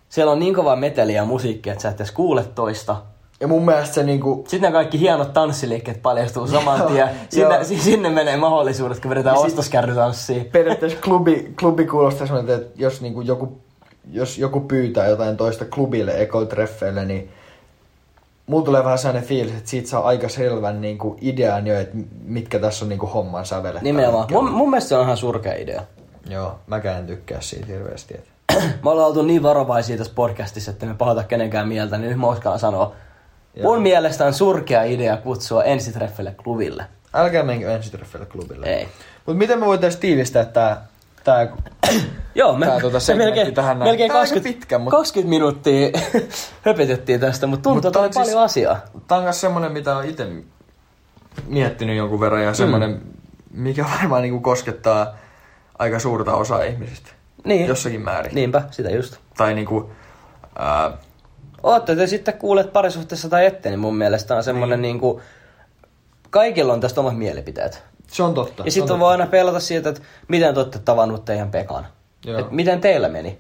Siellä on niin kova meteliä ja musiikkia, että sä et edes kuule toista. Ja mun mielestä se niinku... Sitten ne kaikki hienot tanssiliikkeet paljastuu saman tien. Sinne, sinne menee mahdollisuudet, kun vedetään ostoskärrytanssiin. Periaatteessa klubi, klubi kuulostaa semmoinen, että jos niinku joku jos joku pyytää jotain toista klubille, ekotreffeille, niin mulla tulee vähän sellainen fiilis, että siitä saa aika selvän niin kuin idean jo, että mitkä tässä on niin kuin homman sävelet. Nimenomaan. Mun, mun mielestä se on ihan surkea idea. Joo, mäkään en tykkää siitä hirveästi. Että... Me ollaan oltu niin varovaisia tässä podcastissa, että me pahota kenenkään mieltä, niin nyt mä sanoa. Joo. Mun mielestä on surkea idea kutsua ensitreffille klubille. Älkää menkö ensitreffeille klubille. Ei. Mutta miten me voitaisiin tiivistää tää, tää Joo, me, Tää, tota, me melkein, tähän näin. melkein Tää on aika 20, pitkä, mut- 20 minuuttia höpötettiin tästä, mutta tuntuu, Mut että oli on siis- paljon asiaa. Tää on myös semmonen, mitä on itse miettinyt jonkun verran ja semmonen, mm. mikä varmaan niinku koskettaa aika suurta osaa ihmisistä. Niin. Jossakin määrin. Niinpä, sitä just. Tai niinku, ää, Ootte te sitten kuulet parisuhteessa tai ette, niin mun mielestä on semmonen niin. niinku... Kaikilla on tästä omat mielipiteet. se on totta. Ja sitten on voi aina pelata siitä, että miten te olette tavannut teidän Pekan. Joo. Et miten teillä meni.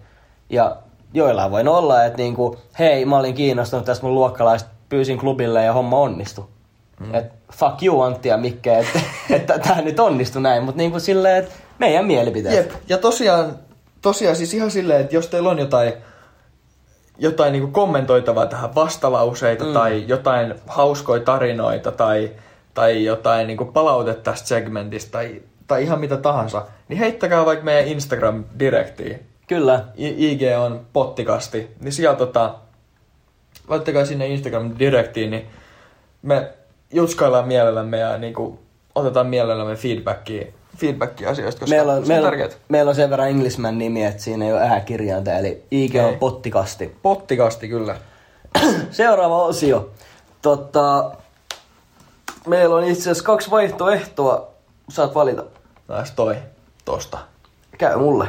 Ja joillain voi olla, että niinku, hei, mä olin kiinnostunut tästä mun luokkalaista, pyysin klubille ja homma onnistui. Mm. Et fuck you Antti ja Mikke, että et, tää nyt onnistui näin, mutta niinku silleen, että meidän mielipiteet. Jep, ja tosiaan, tosiaan siis ihan silleen, että jos teillä on jotain, jotain niinku kommentoitavaa tähän vastalauseita mm. tai jotain hauskoja tarinoita tai, tai jotain niinku palautetta tästä segmentistä tai, tai ihan mitä tahansa, niin heittäkää vaikka meidän Instagram-direktiin. Kyllä. I- IG on pottikasti, niin sieltä tota, laittakaa sinne Instagram-direktiin, niin me jutskaillaan mielellämme ja niinku, otetaan mielellämme feedbackia, feedbackia asioista, koska Meillä on, se on meillä, tärkeää. meillä on sen verran Englishman nimi, että siinä ei ole ääkirjainta, eli IG on Ei. pottikasti. Pottikasti kyllä. Seuraava osio. Totta, meillä on itse asiassa kaksi vaihtoehtoa. Saat valita. Näis toi tosta. Käy mulle.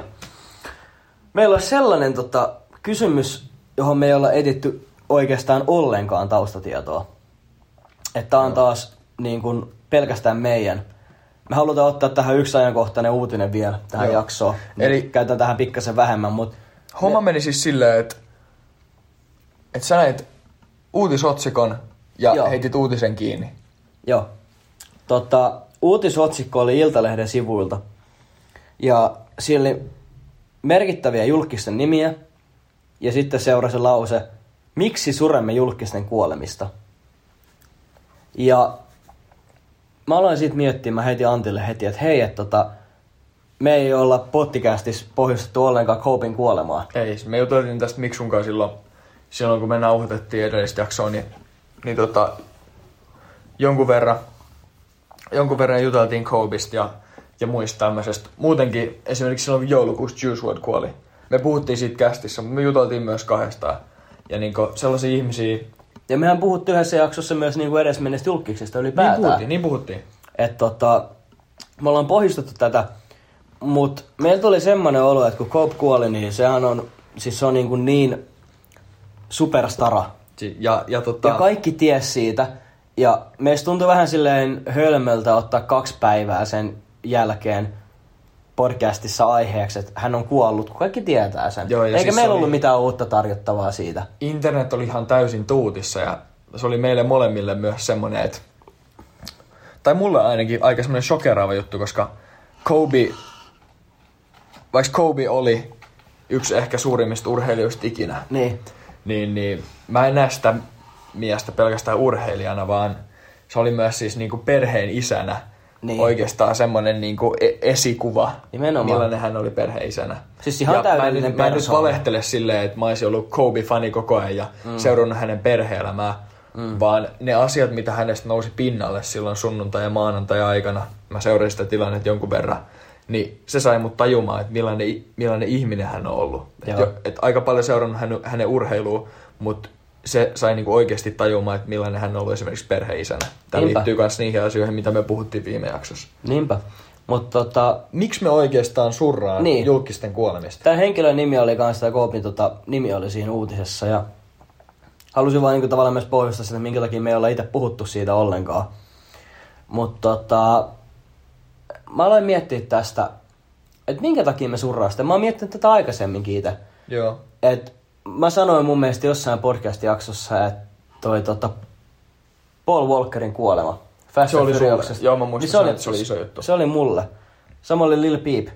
Meillä on sellainen tota, kysymys, johon me ei olla editty oikeastaan ollenkaan taustatietoa. Että on taas niin kuin, pelkästään meidän. Me halutaan ottaa tähän yksi ajankohtainen uutinen vielä tähän Joo. jaksoon. Eli- Eli käytän tähän pikkasen vähemmän, mutta Homma meni siis silleen, että et sä näit uutisotsikon ja Joo. heitit uutisen kiinni. Joo. Tota, uutisotsikko oli Iltalehden sivuilta. Ja siellä oli merkittäviä julkisten nimiä. Ja sitten seurasi lause, miksi suremme julkisten kuolemista? Ja mä aloin siitä miettiä, mä Antille heti, että hei, että tota, me ei olla pottikästissä pohjustettu ollenkaan Copein kuolemaa. Ei, me juteltiin tästä Miksunkaan silloin, silloin kun me nauhoitettiin edellistä jaksoa, niin, niin tota, jonkun verran, jonkun verran juteltiin Kobista ja, ja muista tämmöisestä. Muutenkin esimerkiksi silloin kun joulukuussa Juice WRLD kuoli, me puhuttiin siitä kästissä, mutta me juteltiin myös kahdestaan. Ja niinku sellaisia ihmisiä, Ja mehän puhuttiin yhdessä jaksossa myös niin kuin edesmenneistä julkiksista niin ylipäätään. puhuttiin, niin puhuttiin. että tota, me ollaan pohjustettu tätä, mutta meillä tuli semmoinen olo, että kun Cope kuoli, niin sehän on, siis se on niin, kuin niin superstara. Ja, ja tota, Ja kaikki ties siitä. Ja meistä tuntui vähän silleen hölmöltä ottaa kaksi päivää sen jälkeen podcastissa aiheeksi, että hän on kuollut, kun kaikki tietää sen. Joo, Eikä siis meillä se oli- ollut mitään uutta tarjottavaa siitä. internet oli ihan täysin tuutissa ja se oli meille molemmille myös semmoinen, että tai mulle ainakin aika semmoinen shokeraava juttu, koska Kobe, vaikka Kobe oli yksi ehkä suurimmista urheilijoista ikinä, Niin. niin, niin mä en näe sitä miestä pelkästään urheilijana, vaan se oli myös siis niinku perheen isänä Niin. oikeastaan semmoinen niinku e- esikuva, Nimenomaan. millainen hän oli perheisänä. Siis ihan ja mä en, mä en nyt valehtele silleen, että mä olisin ollut Kobe-fani koko ajan ja mm. seurannut hänen perhe-elämää, mm. vaan ne asiat, mitä hänestä nousi pinnalle silloin sunnuntai- ja maanantai-aikana, mä seurasin sitä tilannetta jonkun verran, niin se sai mut tajumaan, että millainen, millainen ihminen hän on ollut. Et Joo. jo, et aika paljon seurannut hänen, hänen urheilua, mutta se sai niinku oikeasti tajumaan, että millainen hän on ollut esimerkiksi perheisänä. Tämä Niinpä. liittyy myös niihin asioihin, mitä me puhuttiin viime jaksossa. Niinpä. Mutta tota, Miksi me oikeastaan surraan Niin. julkisten kuolemista? Tämä henkilön nimi oli kanssa, tämä Koopin tota, nimi oli siinä uutisessa ja halusin vaan niinku tavallaan myös pohjustaa sitä, minkä takia me ei olla itse puhuttu siitä ollenkaan. Mutta tota, mä aloin miettiä tästä, että minkä takia me surraa sitä. Mä oon miettinyt tätä aikaisemminkin itse. Joo. Et mä sanoin mun mielestä jossain podcast-jaksossa, että toi tota, Paul Walkerin kuolema. Fast Se oli sulle. Joo, mä muistan Niin sen, että se oli iso juttu. Se oli mulle. Samoin oli Lil Peep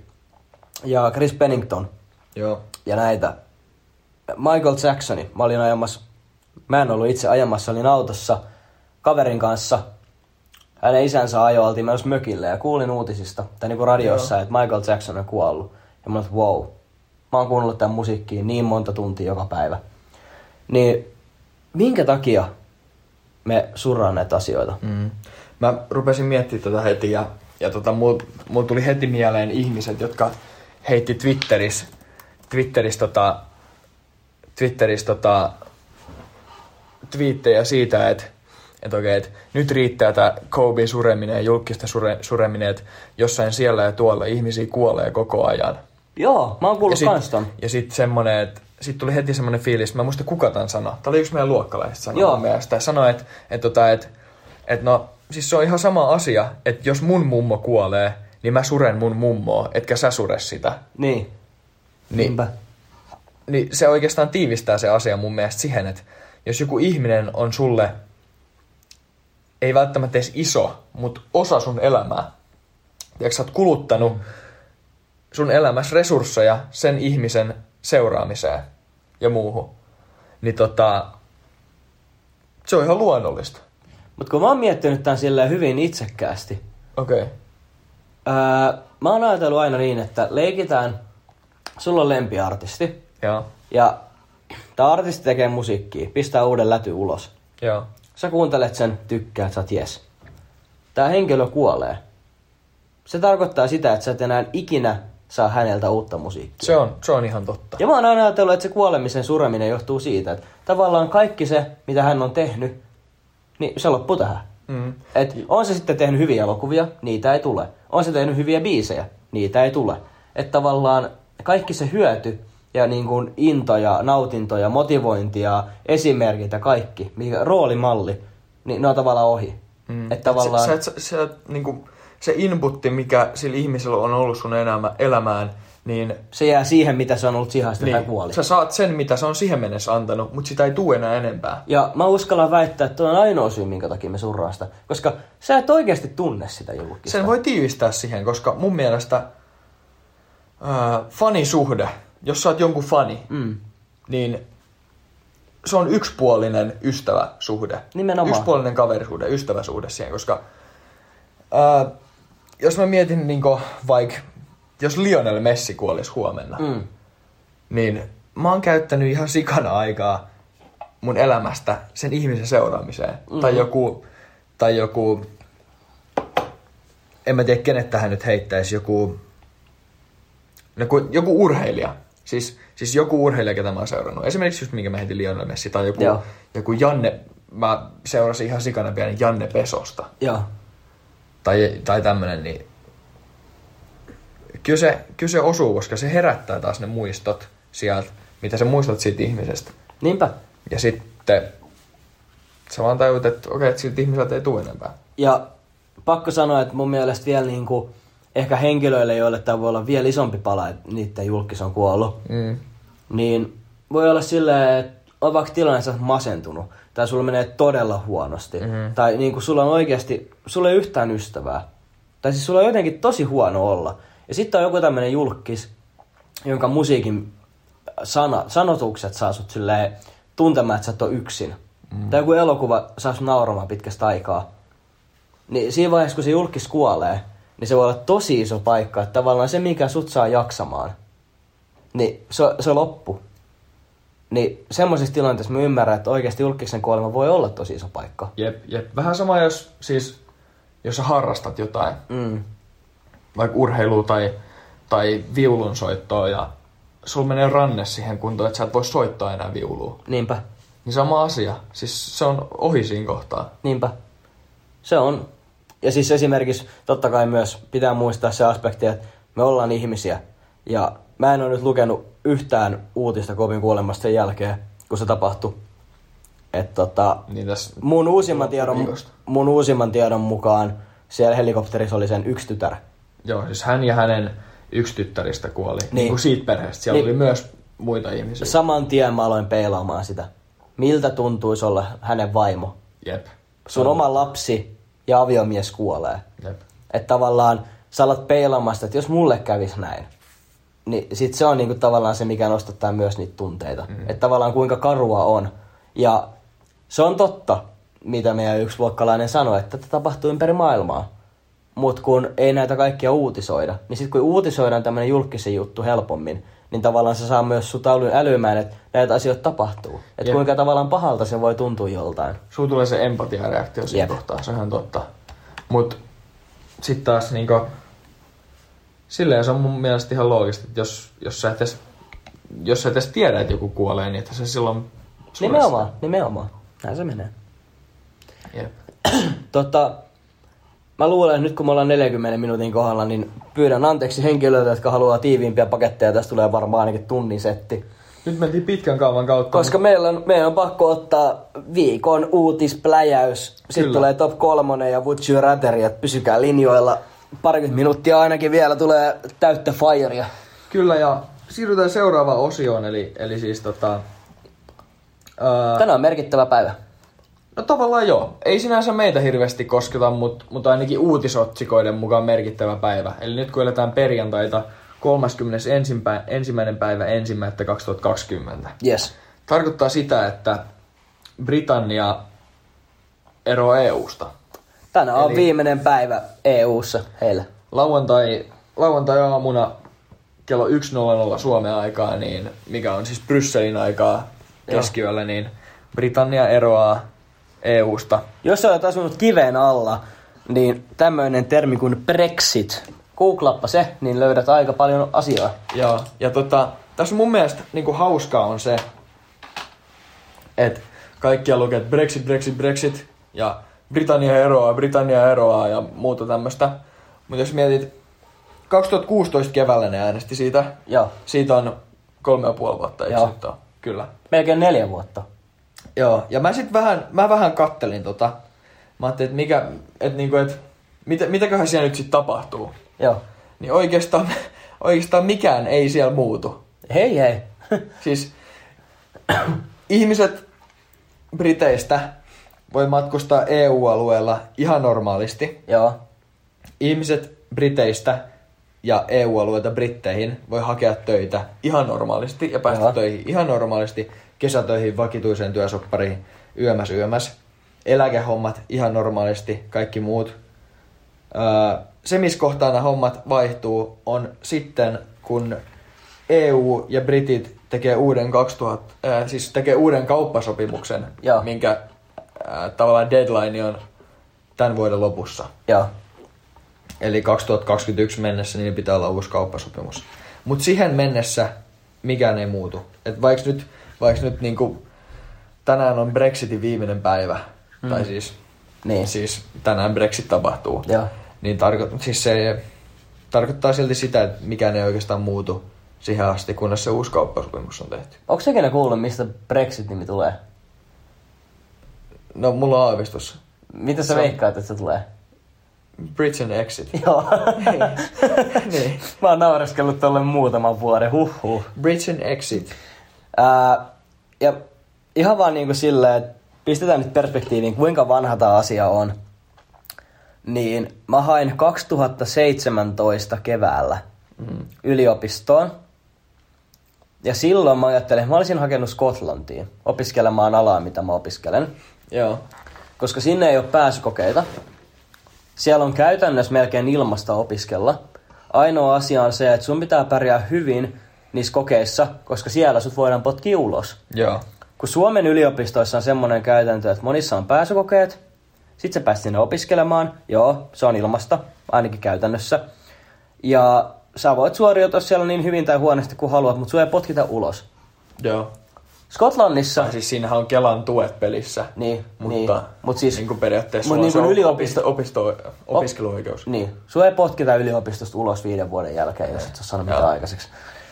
ja Chris Pennington Joo. ja näitä. Michael Jacksoni, mä olin ajamassa, mä en ollut itse ajamassa, olin autossa kaverin kanssa. Hänen isänsä ajoi, oltiin menossa mökille ja kuulin uutisista, tai niinku radiossa, Joo. että Michael Jackson on kuollut. Ja mä olin, wow, mä oon kuunnellut tämän musiikkiin niin monta tuntia joka päivä. Niin minkä takia me surraan näitä asioita? Mm. Mä rupesin miettimään tätä heti ja, ja tota, mulla mul tuli heti mieleen ihmiset, jotka heitti Twitterissä, Twitterissä, tota, Twitterissä tota, twiittejä siitä, että että okei, että nyt riittää tämä Kobe sureminen ja julkista sure, sureminen, että jossain siellä ja tuolla ihmisiä kuolee koko ajan. Joo, mä oon kuullut ja kans ton. Ja sitten semmonen, että sit tuli heti semmonen fiilis, mä en muista kuka tämän sanoi. Tämä oli yksi meidän luokkalaisista sanoi Joo. mielestä. Sanoi, että et, tota, et, et no, siis se on ihan sama asia, että jos mun mummo kuolee, niin mä suren mun mummoa, etkä sä sure sitä. Niin. Niin, Niinpä. niin se oikeastaan tiivistää se asia mun mielestä siihen, että jos joku ihminen on sulle, ei välttämättä edes iso, mutta osa sun elämää, ja sä oot kuluttanut sun elämässä resursseja sen ihmisen seuraamiseen ja muuhun, niin tota, se on ihan luonnollista. Mutta kun mä oon miettinyt tämän silleen hyvin itsekkäästi, Okei. Okay. Öö, mä oon ajatellut aina niin, että leikitään, sulla on lempiartisti, Joo. ja tämä artisti tekee musiikkia, pistää uuden läty ulos. Joo. Sä kuuntelet sen, tykkäät, sä oot jes. Tää henkilö kuolee. Se tarkoittaa sitä, että sä et enää ikinä saa häneltä uutta musiikkia. Se on, se on ihan totta. Ja mä oon aina ajatellut, että se kuolemisen sureminen johtuu siitä, että tavallaan kaikki se, mitä hän on tehnyt, niin se loppuu tähän. Mm. Et on se sitten tehnyt hyviä elokuvia, niitä ei tule. On se tehnyt hyviä biisejä, niitä ei tule. Että tavallaan kaikki se hyöty ja niin kuin into ja nautinto ja motivointi ja esimerkit ja kaikki, mikä roolimalli, niin ne on tavallaan ohi. Mm. Että tavallaan... Se, se, se, se, niinku, se inputti, mikä sillä ihmisellä on ollut sun elämä, elämään, niin, se jää siihen, mitä se on ollut siihen asti, niin. kuoli. sä saat sen, mitä se on siihen mennessä antanut, mutta sitä ei tule enää enempää. Ja mä uskallan väittää, että tuo on ainoa syy, minkä takia me surraa sitä. Koska sä et oikeasti tunne sitä julkista. Sen voi tiivistää siihen, koska mun mielestä ää, fanisuhde, jos sä oot jonkun fani, Mm. niin se on yksipuolinen ystäväsuhde. Nimenomaan. Yksipuolinen kaverisuhde, ystäväsuhde siihen, koska ää, jos mä mietin niinku, vaikka, jos Lionel Messi kuolisi huomenna, Mm. niin mä oon käyttänyt ihan sikana aikaa mun elämästä sen ihmisen seuraamiseen. Mm-hmm. Tai joku, tai joku, en mä tiedä kenet tähän nyt heittäisi, joku, joku, joku urheilija. Siis, siis joku urheilija, ketä mä oon seurannut. Esimerkiksi just minkä mä heitin Lionel Messi, tai joku, Joo. joku Janne, mä seurasin ihan sikana pienen Janne Pesosta. Joo. Tai, tai tämmönen, niin kyllä se, kyllä se osuu, koska se herättää taas ne muistot sieltä, mitä sä muistat siitä ihmisestä. Niinpä. Ja sitten sä vaan tajut, että okei, että siltä ihmiseltä ei tule enempää. Ja pakko sanoa, että mun mielestä vielä niin kuin, ehkä henkilöille, joille tämä voi olla vielä isompi pala, että niiden julkis on kuollut, Mm. niin voi olla silleen, että on vaikka tilanne, että masentunut, tai sulla menee todella huonosti, Mhm. tai niin kuin sulla on oikeasti, sulla ei yhtään ystävää, tai siis sulla on jotenkin tosi huono olla. Ja sitten on joku tämmöinen julkis, jonka musiikin sana, sanotukset saa sut silleen tuntemaan, että sä et ole yksin. Mm. Tai joku elokuva saa sut nauramaan pitkästä aikaa. Niin siinä vaiheessa, kun se julkis kuolee, niin se voi olla tosi iso paikka. Että tavallaan se, mikä sut saa jaksamaan, niin se, se loppu. Niin semmoisessa tilanteessa mä ymmärrän, että oikeasti julkisen kuolema voi olla tosi iso paikka. Jep, jep. Vähän sama, jos, siis, jos sä harrastat jotain, Mm. vaikka urheilua tai, tai viulunsoittoa, ja sulla menee ranne siihen kuntoon, että sä et voi soittaa enää viulua. Niinpä, Niin sama asia. Siis se on ohi siinä kohtaa. niinpä. Se on. Ja siis esimerkiksi totta kai myös pitää muistaa se aspekti, että me ollaan ihmisiä. Ja mä en ole nyt lukenut yhtään uutista Kobin kuolemasta sen jälkeen, kun se tapahtui. Että tota, Niin tässä mun uusimman, tiedon, mun uusimman tiedon mukaan siellä helikopterissa oli sen yksi tytär. Joo, siis hän ja hänen yksi tyttäristä kuoli. Niin, Niin. kuin siitä perheestä. Siellä Niin. oli myös muita ihmisiä. Saman tien mä aloin peilaamaan sitä. Miltä tuntuisi olla hänen vaimo? Jep. Sun oma lapsi ja aviomies kuolee. Jep. Että tavallaan sä alat peilaamasta, että jos mulle kävis näin, niin sit se on niinku tavallaan se, mikä nostattaa myös niitä tunteita. Mm. Että tavallaan kuinka karua on. Ja se on totta, mitä meidän yksi luokkalainen sanoi, että tätä tapahtuu ympäri maailmaa. Mutta kun ei näitä kaikkia uutisoida, niin sitten kun uutisoidaan tämmöinen julkisen juttu helpommin, niin tavallaan se saa myös sut älymään, että näitä asioita tapahtuu. Että kuinka tavallaan pahalta se voi tuntua joltain. Sulla tulee se empatiareaktio siinä Jep. kohtaa, se on ihan totta. Mut sit taas niinku... Silleen se on mun mielestä ihan loogista, että jos, jos sä et edes, jos sä et edes tiedä, että joku kuolee, niin että se silloin suresta. Nimenomaan, nimenomaan. Näin se menee. Jep. Tota, mä luulen, että nyt kun me ollaan 40 minuutin kohdalla, niin pyydän anteeksi henkilöiltä, jotka haluaa tiiviimpiä paketteja. Tästä tulee varmaan ainakin tunnin setti. Nyt mentiin pitkän kaavan kautta. Koska meillä on, meidän on pakko ottaa viikon uutispläjäys. Sitten Kyllä. tulee top kolmonen ja Would You Rather, ja pysykää linjoilla. Parikymmentä minuuttia ainakin vielä tulee täyttä firea. Kyllä, ja siirrytään seuraavaan osioon, eli, eli siis tota... Ää, Tänään on merkittävä päivä. no tavallaan joo. Ei sinänsä meitä hirveästi kosketa, mutta mut ainakin uutisotsikoiden mukaan merkittävä päivä. Eli nyt kun eletään perjantaita 31. ensimmäinen päivä ensimmäistä 2020. Yes. Tarkoittaa sitä, että Britannia eroaa EUsta. Tänään on Eli- viimeinen päivä EU-ssa heillä. Lauantai, lauantai-aamuna kello 1.00 Suomen aikaa, niin mikä on siis Brysselin aikaa keskiyöllä, niin Britannia eroaa EUsta. Jos olet asunut kiven alla, niin tämmöinen termi kuin Brexit. Googlappa se, niin löydät aika paljon asiaa. Ja, ja tota, tässä mun mielestä niin kuin hauskaa on se, että kaikkia lukee, Brexit, Brexit, Brexit, ja Britannia eroaa, Britannia eroaa ja muuta tämmöistä. Mutta jos mietit, 2016 keväällä ne äänesti siitä. Joo. Siitä on kolme ja puoli vuotta, eikö Joo. ole? Kyllä. Melkein neljä vuotta. Joo, ja mä sit vähän, mä vähän kattelin tota. Mä ajattelin, että mikä, et niinku, et, mitä, mitäköhän siellä nyt sit tapahtuu. Joo. Niin oikeastaan, oikeastaan mikään ei siellä muutu. Hei hei. Siis ihmiset Briteistä voi matkustaa EU-alueella ihan normaalisti. Joo. Ihmiset Briteistä ja EU-alueelta Britteihin voi hakea töitä ihan normaalisti ja päästä Joo. töihin ihan normaalisti. Kesätöihin, vakituiseen työsoppariin, yömäs yömäs. Eläkehommat ihan normaalisti, kaikki muut. Öö, se, missä kohtaa nämä hommat vaihtuu, on sitten, kun EU ja Britit tekee uuden 2000, äh, siis tekee uuden kauppasopimuksen, Joo. minkä äh, tavallaan deadline on tämän vuoden lopussa. Joo. Eli 2021 mennessä niin pitää olla uusi kauppasopimus. Mutta siihen mennessä mikään ei muutu. Et vaikka nyt, vaikka nyt niinku, tänään on Brexitin viimeinen päivä, mm. tai siis, Niin. siis tänään Brexit tapahtuu, Joo. niin tarko- siis se tarkoittaa silti sitä, että mikään ei oikeastaan muutu siihen asti, kunnes se uusi kauppasopimus on tehty. Onko sekin kuullut, mistä Brexit-nimi tulee? No, mulla on aavistus. Mitä sä Se veikkaat, että se tulee? Britain exit. Joo. niin. Mä oon naureskellut tolle muutaman vuoden, huhhuh. Britain exit. Ää, ja ihan vaan niinku silleen, että pistetään nyt perspektiiviin, kuinka vanha tämä asia on. Niin mä hain 2017 keväällä Mm. yliopistoon. Ja silloin mä ajattelin, että mä olisin hakenut Skotlantiin opiskelemaan alaa, mitä mä opiskelen. Joo. Koska sinne ei ole pääsykokeita. Siellä on käytännössä melkein ilmasta opiskella. Ainoa asia on se, että sun pitää pärjää hyvin niissä kokeissa, koska siellä sut voidaan potkia ulos. Joo. Kun Suomen yliopistoissa on semmoinen käytäntö, että monissa on pääsykokeet, sit sä pääst sinne opiskelemaan, joo, se on ilmasta, ainakin käytännössä. Ja sä voit suoriutua siellä niin hyvin tai huonosti kuin haluat, mutta sua ei potkita ulos. Joo. Skotlannissa, Tai siis siinähän on Kelan tuet pelissä. niin, Mutta niin, mut siis, niin kuin periaatteessa mut niin kuin yliopisto, opisto, opisto, opiskeluoikeus. Niin, sua ei potkita yliopistosta ulos viiden vuoden jälkeen, jos et sä sano mitään aikaiseksi.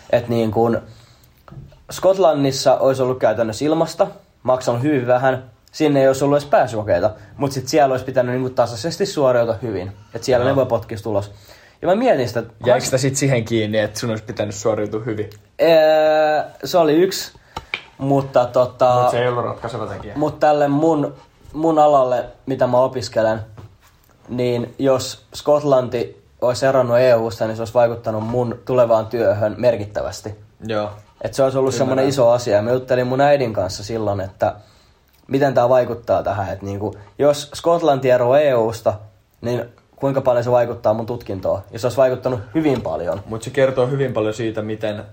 Et niin kun Skotlannissa olisi ollut käytännössä ilmasta, maksanut hyvin vähän, sinne ei olisi ollut edes pääsykokeita, mutta sitten siellä olisi pitänyt niinku tasaisesti suoriutua hyvin. Että siellä Joo. ne voi potkia ulos. Ja mä mietin sitä, Jäikö sitä sit siihen kiinni, että sun olisi pitänyt suoriutua hyvin? Ee, se oli yksi, mutta tota... Mutta se ei ollut ratkaiseva tekijä. Mutta tälle mun, mun alalle, mitä mä opiskelen, niin jos Skotlanti olisi eronnut EU-sta, niin se olisi vaikuttanut mun tulevaan työhön merkittävästi. Joo. Et se olisi ollut semmoinen iso asia. Mä juttelin mun äidin kanssa silloin, että miten tämä vaikuttaa tähän. Että niinku, jos Skotlanti eroaa EU-sta, niin kuinka paljon se vaikuttaa mun tutkintoon. Ja se olisi vaikuttanut hyvin paljon. Mutta se kertoo hyvin paljon siitä, miten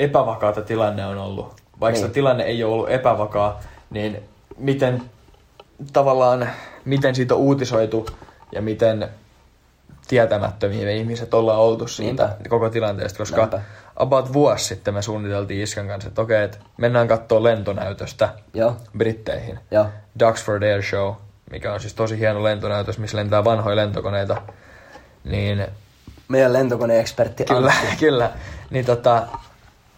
epävakaata tilanne on ollut. Vaikka Niin. tilanne ei ole ollut epävakaa, niin miten tavallaan, miten siitä on uutisoitu ja miten tietämättömiä me ihmiset ollaan oltu siitä Niinpä. koko tilanteesta, koska Näinpä. about vuosi sitten me suunniteltiin Iskan kanssa, että okei, että mennään katsoa lentonäytöstä Joo, Britteihin. joo. Duxford Air Show, mikä on siis tosi hieno lentonäytös, missä lentää vanhoja lentokoneita. Niin Meidän lentokoneekspertti Kyllä, kyllä. Niin tota,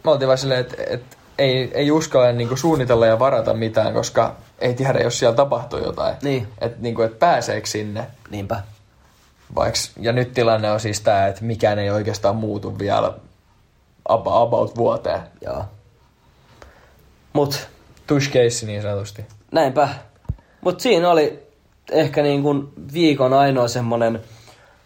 me oltiin vaan silleen, että et, ei, ei uskalla niinku suunnitella ja varata mitään, koska ei tiedä, jos siellä tapahtuu jotain. Niin. Että niinku, et pääseekö sinne. Niinpä. Vaiks, ja nyt tilanne on siis tää, että mikään ei oikeastaan muutu vielä ab- about vuoteen. Joo. Mut Tush case niin sanotusti. näinpä. Mut siinä oli ehkä niin kuin viikon ainoa semmonen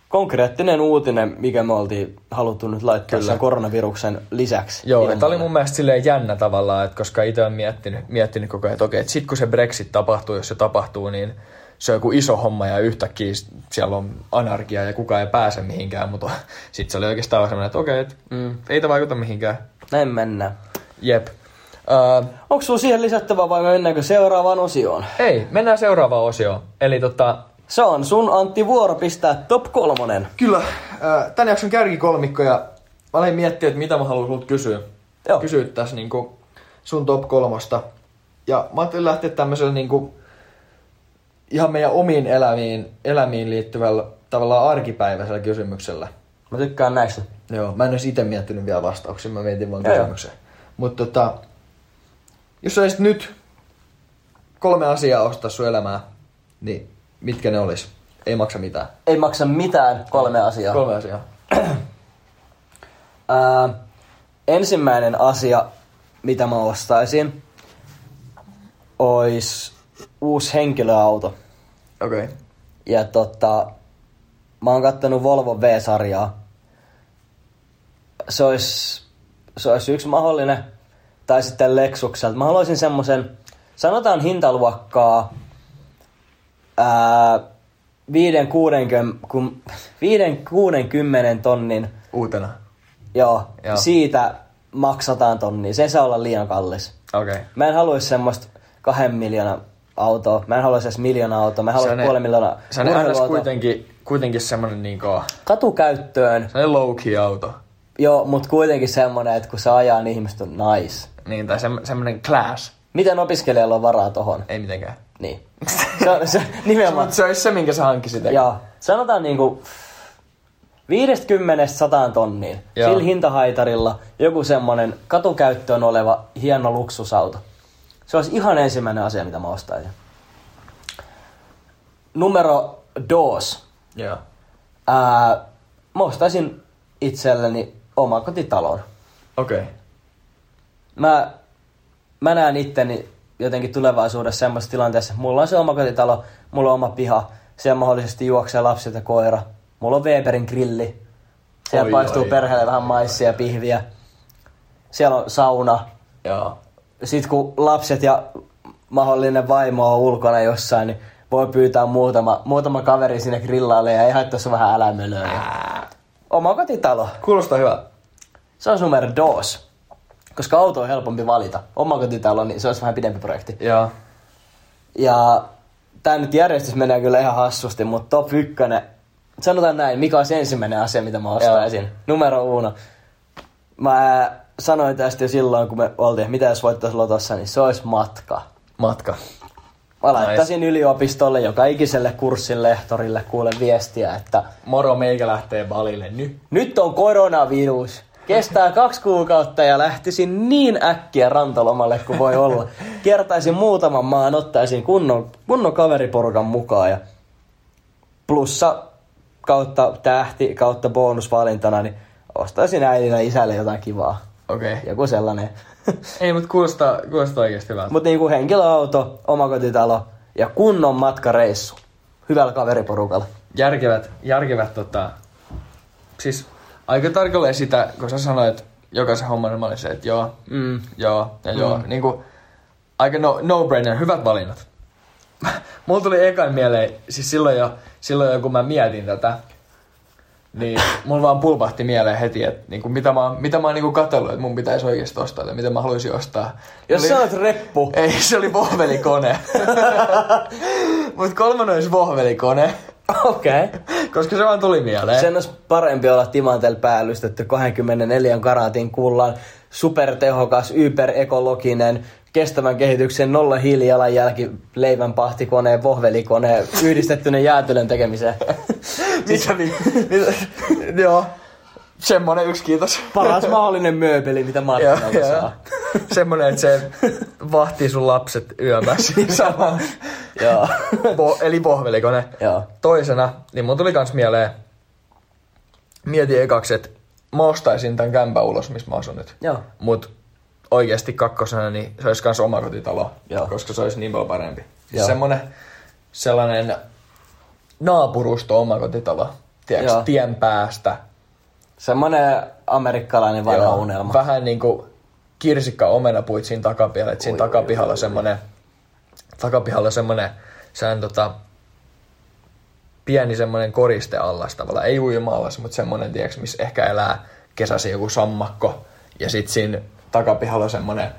konkreettinen uutinen, mikä me oltiin haluttu nyt laittaa Kyllä. sen koronaviruksen lisäksi. Joo, että oli mun mielestä silleen jännä tavallaan, että koska itse olen miettinyt, miettinyt koko ajan, että okei, että sit kun se Brexit tapahtuu, jos se tapahtuu, niin se on joku iso homma ja yhtäkkiä siellä on anarkia ja kukaan ei pääse mihinkään, mutta sitten se oli oikeastaan semmoinen, että okei, että Mm. ei tämä vaikuta mihinkään. Näin mennään. Jep. Uh, Onko sulla siihen lisättävää vai mennäänkö seuraavaan osioon? ei, mennään seuraavaan osioon. Eli tota, Se on sun Antti vuoro pistää top kolmonen. Kyllä, tän jakson kärkikolmikko ja mä aloin miettiä, että mitä mä haluan sulta kysyä. Joo. Kysyä tässä niinku sun top kolmosta. Ja mä ajattelin lähteä tämmöisellä niinku ihan meidän omiin elämiin, elämiin liittyvällä tavallaan arkipäiväisellä kysymyksellä. Mä tykkään näistä. Joo, mä en edes itse miettinyt vielä vastauksia, mä mietin vaan kysymyksen. Mutta tota, jos saisit nyt kolme asiaa ostaa sun elämää, niin mitkä ne olis? Ei maksa mitään. Ei maksa mitään kolme asiaa. Kolme asiaa. Ää, ensimmäinen asia, mitä mä ostaisin, olisi uusi henkilöauto. Okei. Okay. Ja tota, mä oon kattonut Volvo V-sarjaa. Se olisi, se olisi yksi mahdollinen. Tai sitten Lexukselta. Mä haluaisin semmoisen, sanotaan hintaluokkaa ää, 5-60 kun- 5-60 tonnin, Uutena. joo, Joo. siitä maksataan tonnia. Se ei saa olla liian kallis. Okei. Okay. Mä en haluaisi semmoista kahden miljoonan autoa. Mä en haluaisi edes miljoona autoa. Mä haluaisin puolen miljoonaa Se on aina kuitenkin, kuitenkin semmonen niinku, Katukäyttöön, semmonen low key auto. joo, mutta kuitenkin semmonen, että kun se ajaa, niin ihmiset on nice. Niin, tai sem, semmonen class. Miten opiskelijalla on varaa tohon? Ei mitenkään. Niin. Se on se, nimenomaan. Mutta se olisi se, minkä sä hankkisit. Joo, sanotaan niinku 50-100 tonniin. Joo. Sillä hintahaitarilla joku semmonen katukäyttöön oleva hieno luksusauto. Se olisi ihan ensimmäinen asia, mitä mä ostaisin. Numero dos. Joo. Ää, mä ostaisin itselleni omakotitalon. Okei. Okay. Mä, mä näen itteni jotenkin tulevaisuudessa semmoisessa tilanteessa, että mulla on se omakotitalo, mulla on oma piha, siellä mahdollisesti juoksee lapset ja koira. Mulla on Weberin grilli. Siellä Oi, paistuu oi. perheelle vähän maissia ja pihviä. Siellä on sauna. Joo. Sitten kun lapset ja mahdollinen vaimo on ulkona jossain, niin voi pyytää muutama, muutama kaveri sinne grillaalle ja ei haittaa vähän älämölöä. Omakotitalo. Kuulostaa hyvä. Se on numero dos. Koska auto on helpompi valita. Omakotitalo, niin se olisi vähän pidempi projekti. Joo. Ja tää nyt järjestys menee kyllä ihan hassusti, mutta top ykkönen. Sanotaan näin, mikä olisi ensimmäinen asia, mitä mä ostaisin. Joo. Numero uno. Mä sanoin tästä jo silloin, kun me oltiin, että mitä jos voittaisi lotossa, niin se olisi matka. Matka. Mä laittaisin yliopistolle, joka ikiselle kurssin lehtorille kuule viestiä, että Moro, meikä lähtee balille nyt. nyt on koronavirus. Kestää kaksi kuukautta ja lähtisin niin äkkiä rantalomalle kuin voi olla. Kiertäisin muutaman maan, ottaisin kunnon, kunnon kaveriporukan mukaan ja plussa kautta tähti kautta bonusvalintana, niin ostaisin äidille isälle jotain kivaa. Okei. Okay. Joku sellainen. Ei, mutta kuulostaa, kuulostaa oikeesti hyvältä. Mutta niinku henkilöauto, omakotitalo ja kunnon matkareissu. Hyvällä kaveriporukalla. järkevät, järkevät tota, siis aika tarkalleen sitä, kun sä sanoit jokaisen homman, mä olin se, että joo, Mm. joo ja joo. Niin kuin, aika no, no-brainer, hyvät valinnat. Mulla tuli ekan mieleen, siis silloin jo, silloin jo kun mä mietin tätä, niin mulla vaan pulpahti mieleen heti, että niin kuin, mitä mä, mitä mä oon niin katsellut, että mun pitäisi oikeasti ostaa tai mitä mä haluaisin ostaa. Jos Oli- sä oot reppu, Ei, se oli vohvelikone. Mut kolmonen olisi vohvelikone, okei. Okay. koska se vaan tuli mieleen. Sen olisi parempi olla Timantel päällystetty 24 karatin kullan, supertehokas, yperekologinen, kestävän kehityksen nolla hiilijalanjälki, leivän pahtikone, vohvelikone, yhdistettynä jäätelön tekemiseen. Mitä? Mitä- Joo. Semmonen yksi, kiitos. Paras mahdollinen mööpeli, mitä joo. saa. Semmonen, että se vahtii sun lapset yömässä. Sama. Joo. Bo- eli vohvelikone. Joo. Toisena, niin mun tuli kans mieleen, mietin ekaksi, että mä ostaisin tän kämpän ulos, missä mä asun nyt. Joo. Mut oikeasti kakkosena, niin se olisi kans omakotitalo, Joo. koska se olisi niin paljon parempi. Siis semmonen, sellainen naapurusto omakotitalo, tiedätkö, Joo. tien päästä. Semmonen amerikkalainen vanha Joo, unelma. Vähän niinku kirsikka omenapuit siinä takapihalla, että siinä Oi, takapihalla oi, oi. semmonen, takapihalla semmonen, sehän tota, pieni semmonen koristeallas tavallaan, ei uima-allas, mutta semmonen, tiedätkö, missä ehkä elää kesäsi joku sammakko, ja sit siinä takapihalla on semmonen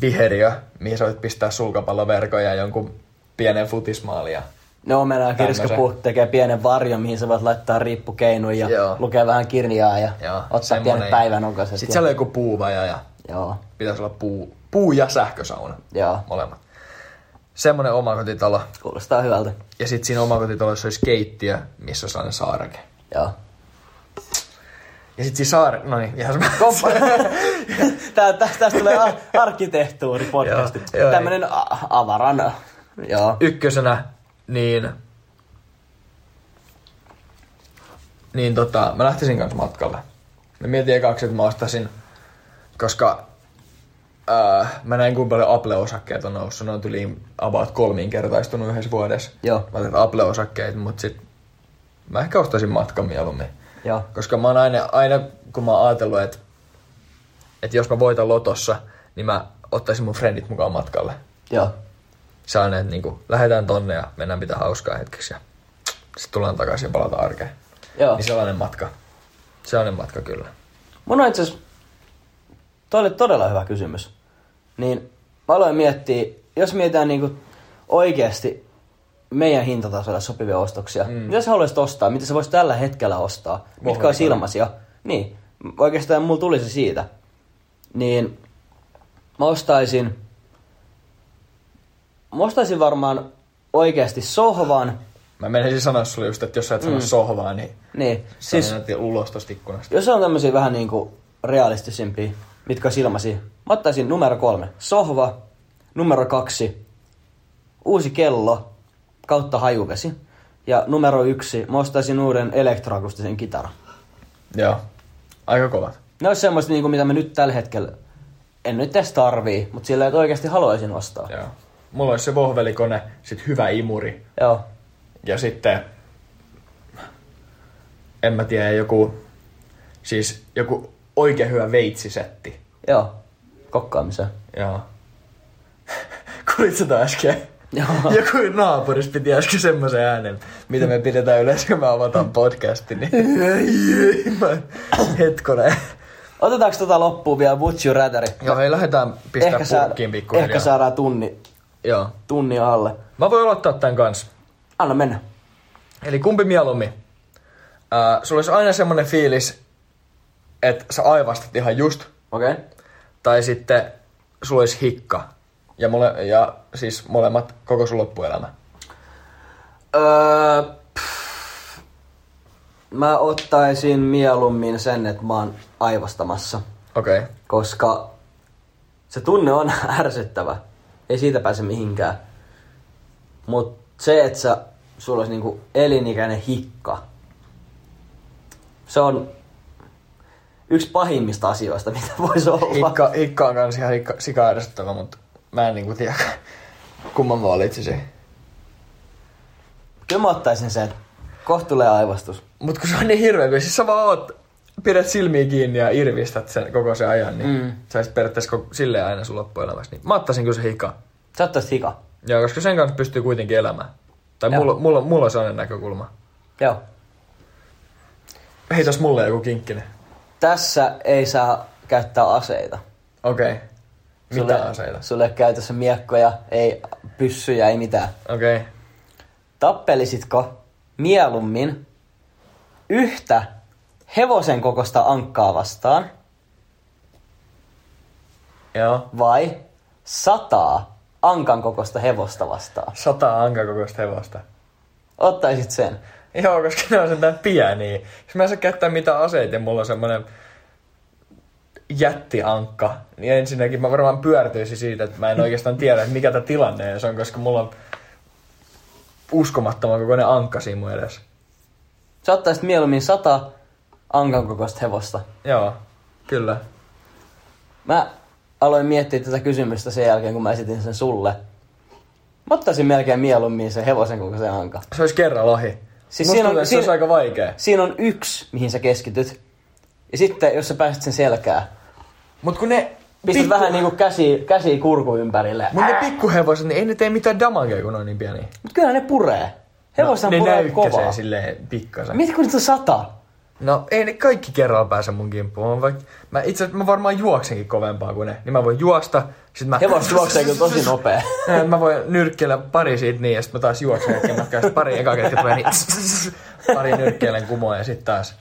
viheriö, mihin sä voit pistää sulkapalloverkoja ja jonkun pienen futismaalia. Ne omena ja Tämmösen. kirskapuu tekee pienen varjon, mihin sä voit laittaa riippukeinun ja Joo. lukea vähän kirjaa ja Joo, ottaa semmonen. pienet päivänokaset. Sitten ja- siellä on joku puuvaja ja Joo, pitäisi olla puu, puu ja sähkösauna. joo. Molemmat. Semmonen omakotitalo. Kuulostaa hyvältä. Ja sitten siinä omakotitalossa olisi keittiö, missä on sellainen saareke. Joo. Ja sitten siinä saare... No niin, ihan. Koppa. Tää, tästä, tästä tulee ar- arkkitehtuuripodcasti. Joo, joo, Tämmönen avaran. Joo. Ykkösenä, niin... Niin tota, mä lähtisin kanssa matkalle. Mä mietin ekaksi, että mä ostaisin, koska äh, mä näin kuinka paljon Apple-osakkeet on noussut. Ne on yli about kolminkertaistunut yhdessä vuodessa. Joo. Mä otin Apple-osakkeet, mutta sit mä ehkä ostaisin matkan mieluummin. Joo. Koska mä oon aina, aina kun mä oon ajatellut, että, että jos mä voitan lotossa, niin mä ottaisin mun frendit mukaan matkalle. Joo. Sellainen, että niin lähdetään tonne ja mennään pitää hauskaa hetkeksi ja sitten tullaan takaisin ja palataan arkeen. Joo. Niin sellainen matka. Sellainen matka kyllä. Mun on itse asiassa, toi oli todella hyvä kysymys. Niin mä aloin miettiä, jos mietitään niinku oikeasti meidän hintatasolle sopivia ostoksia. Mm. Mitä sä haluaisit ostaa? Mitä sä voisit tällä hetkellä ostaa? Mitkä olisi ilmaisia? Niin. Oikeastaan mulla tuli se siitä. Niin mä ostaisin, mä ostaisin varmaan oikeasti sohvan. Mä menisin sanoa sulle just, että jos sä et sano Mm. sohvaa, niin Niin, siis... ulos tosta ikkunasta. jos on tämmöisiä vähän niinku realistisempia, mitkä on ilmaisia. Mä ottaisin numero kolme, sohva. Numero kaksi, uusi kello kautta hajuvesi. Ja numero yksi, mä ostaisin uuden elektroakustisen kitaran. Joo. Aika kovat. Ne olisi semmoista, niinku, mitä mä nyt tällä hetkellä en nyt edes tarvii, mutta sillä että oikeasti haluaisin ostaa. Joo. Mulla olisi se vohvelikone, sit hyvä imuri. Joo. Ja sitten, en mä tiedä, joku, siis joku oikein hyvä veitsisetti. Joo. Kokkaamiseen. Joo. Kuulit sä tää äsken? Joo. Joku naapuris piti äsken semmoisen äänen, mitä me pidetään yleensä, kun me avataan podcastin. Niin... mä... Hetkonen. Otetaanko tota loppuun vielä Would You? Joo, hei, lähdetään pistää ehkä, purkkiin pikkuhiljaa. ehkä saadaan tunni, Joo. tunni alle. Mä voin aloittaa tän kanssa. Anna mennä. Eli kumpi mieluummin? Äh, sulla olisi aina semmonen fiilis, että sä aivastat ihan just, Okei. Okay. tai sitten sulla olisi hikka. Ja, mole, ja siis molemmat koko sun loppuelämä. Öö, pff, mä ottaisin mieluummin sen, että mä oon aivastamassa, Okei. Okay. koska se tunne on ärsyttävä. Ei siitä pääse mihinkään. Mut se, että sä, sulla olisi niinku elinikäinen hikka, se on yksi pahimmista asioista, mitä voisi olla. Hikka, hikka on kans ihan hikka, sika ärsyttävä, mutta mä en niinku tiedä, kumman valitsisin. Kyllä mä ottaisin sen Kohta tulee aivastus. Mut kun se on niin hirveä, kun siis sä vaan oot, pidät silmiä kiinni ja irvistät sen koko sen ajan, niin mm. sä olisit periaatteessa koko, silleen aina sun loppuelämässä. Niin mä ottaisin kyllä se hika. Sä ottaisit hika. Joo, koska sen kanssa pystyy kuitenkin elämään. Tai Joo. mulla, mulla, mulla on sellainen näkökulma. Joo. Heitäs mulle joku kinkkinen. Tässä ei saa käyttää aseita. Okei. Okay. Mitä Sulle- aseita? Sulle ei käytössä miekkoja, ei pyssyjä, ei mitään. Okei. Okay. Tappelisitko mieluummin yhtä hevosen kokosta ankkaa vastaan Joo. vai sataa ankan kokosta hevosta vastaan? Sata ankakokoista hevosta. Ottaisit sen. Joo, koska ne on sentään pieniä. Jos mä en saa käyttää mitään aseita ja mulla on semmonen jättiankka, niin ensinnäkin mä varmaan pyörtyisin siitä, että mä en oikeastaan tiedä, että mikä tämä tilanne on, koska mulla on uskomattoman kokoinen ankka siinä mun edessä. Sä ottaisit mieluummin sata ankan kokoista hevosta. Joo, kyllä. Mä aloin miettiä tätä kysymystä sen jälkeen, kun mä esitin sen sulle. Mä ottaisin melkein mieluummin sen hevosen kokoisen ankan. Se olisi kerran ohi. Siis siinä on- se siinä- olisi aika vaikea. Siinä on yksi, mihin sä keskityt. Ja sitten, jos sä pääset sen selkää, Mut kun ne... pistät vähän niinku käsi, käsi kurku ympärille. Mut ne pikkuhevoset, niin ei ne tee mitään damagea, kun ne on niin pieniä. Mut kyllä ne puree. Hevoshan no, ne puree kovaa. silleen pikkasen. Mietit, kun niitä on sata. No ei ne kaikki kerralla pääse mun kimppuun. Mä, vaik- mä itse mä varmaan juoksenkin kovempaa kuin ne. Niin mä voin juosta, sit mä... Hevos juoksee kyllä tosi nopea. Ja mä voin nyrkkeillä pari siitä niin, ja sit mä taas juoksen hetken matkaa, sit pari eka ketkä tulee, niin pari nyrkkeilen kumoa ja sit taas.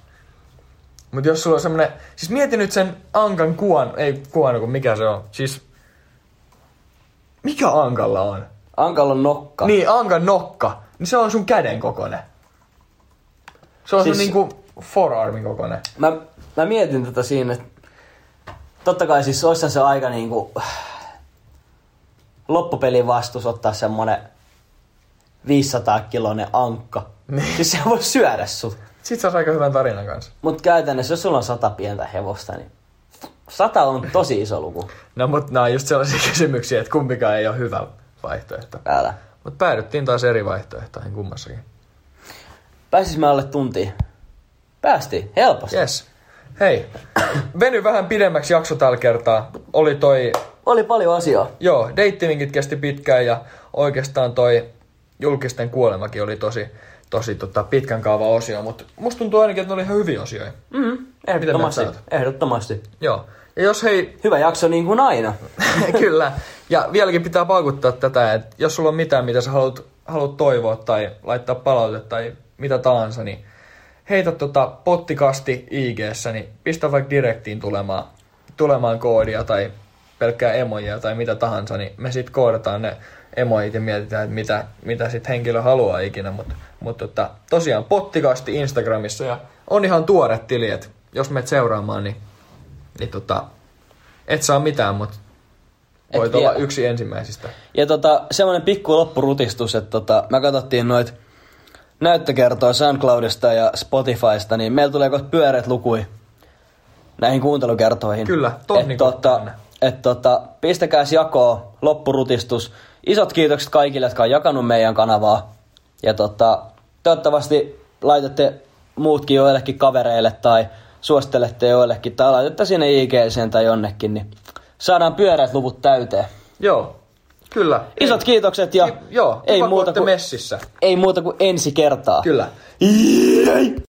Mut jos sulla on semmonen, siis mieti nyt sen ankan kuon, ei kuon, kun mikä se on, siis mikä ankalla on? Ankalla on nokka. Niin, ankan nokka, niin se on sun käden kokonen. Se on siis... Siis- sun niinku forearmin kokonen. Mä, mä mietin tätä siinä, että totta kai siis olisi se aika niinku loppupelin vastus ottaa semmonen 500 kilonen ankka. Niin. Siis se voi syödä sut. Sit saisi aika hyvän tarinan kanssa. Mut käytännössä, jos sulla on sata pientä hevosta, niin sata on tosi iso luku. No mut nää on just sellaisia kysymyksiä, että kumpikaan ei ole hyvä vaihtoehto. Älä. Mut päädyttiin taas eri vaihtoehtoihin kummassakin. Pääsis mä alle tuntiin? Päästiin, helposti. Yes. Hei, veny vähän pidemmäksi jakso tällä kertaa. Oli toi, Oli paljon asiaa. joo, deittininkit kesti pitkään ja oikeastaan toi julkisten kuolemakin oli tosi, tosi tota, pitkän kaava osio, mutta musta tuntuu ainakin, että ne oli ihan hyviä osioita. Mm, ehdottomasti. sä oot? Ehdottomasti. Joo. Ja jos hei, Hyvä jakso niin kuin aina. Kyllä. Ja vieläkin pitää paukuttaa tätä, että jos sulla on mitään, mitä sä haluat, haluat toivoa tai laittaa palautetta tai mitä tahansa, niin heitä tota pottikasti ig niin pistä vaikka direktiin tulemaan, tulemaan koodia tai pelkkää emojia tai mitä tahansa, niin me sitten koodataan ne emojit ja mietitään, että mitä, mitä sitten henkilö haluaa ikinä. Mutta mut tota, tosiaan pottikasti Instagramissa ja on ihan tuore tili, että jos menet seuraamaan, niin, niin tota, et saa mitään, mutta Et voit olla yksi ensimmäisistä. Ja tota, semmonen pikku loppurutistus, että tota, me katsottiin noit näyttökertoa SoundCloudista ja Spotifysta, niin meillä tulee kohta pyöreät lukui näihin kuuntelukertoihin. Kyllä, tonni et, tota, et, tota, pistäkääs jakoon, loppurutistus. Isot kiitokset kaikille, jotka on jakanut meidän kanavaa. Ja tota, toivottavasti laitatte muutkin joillekin kavereille tai suosittelette joillekin tai laitatte sinne IGCen tai jonnekin, niin saadaan pyöreät luvut täyteen. Joo, kyllä. Isot kiitokset ja Joo, ei, muuta kuin, messissä. ei muuta kuin ensi kertaa. Kyllä. Jei!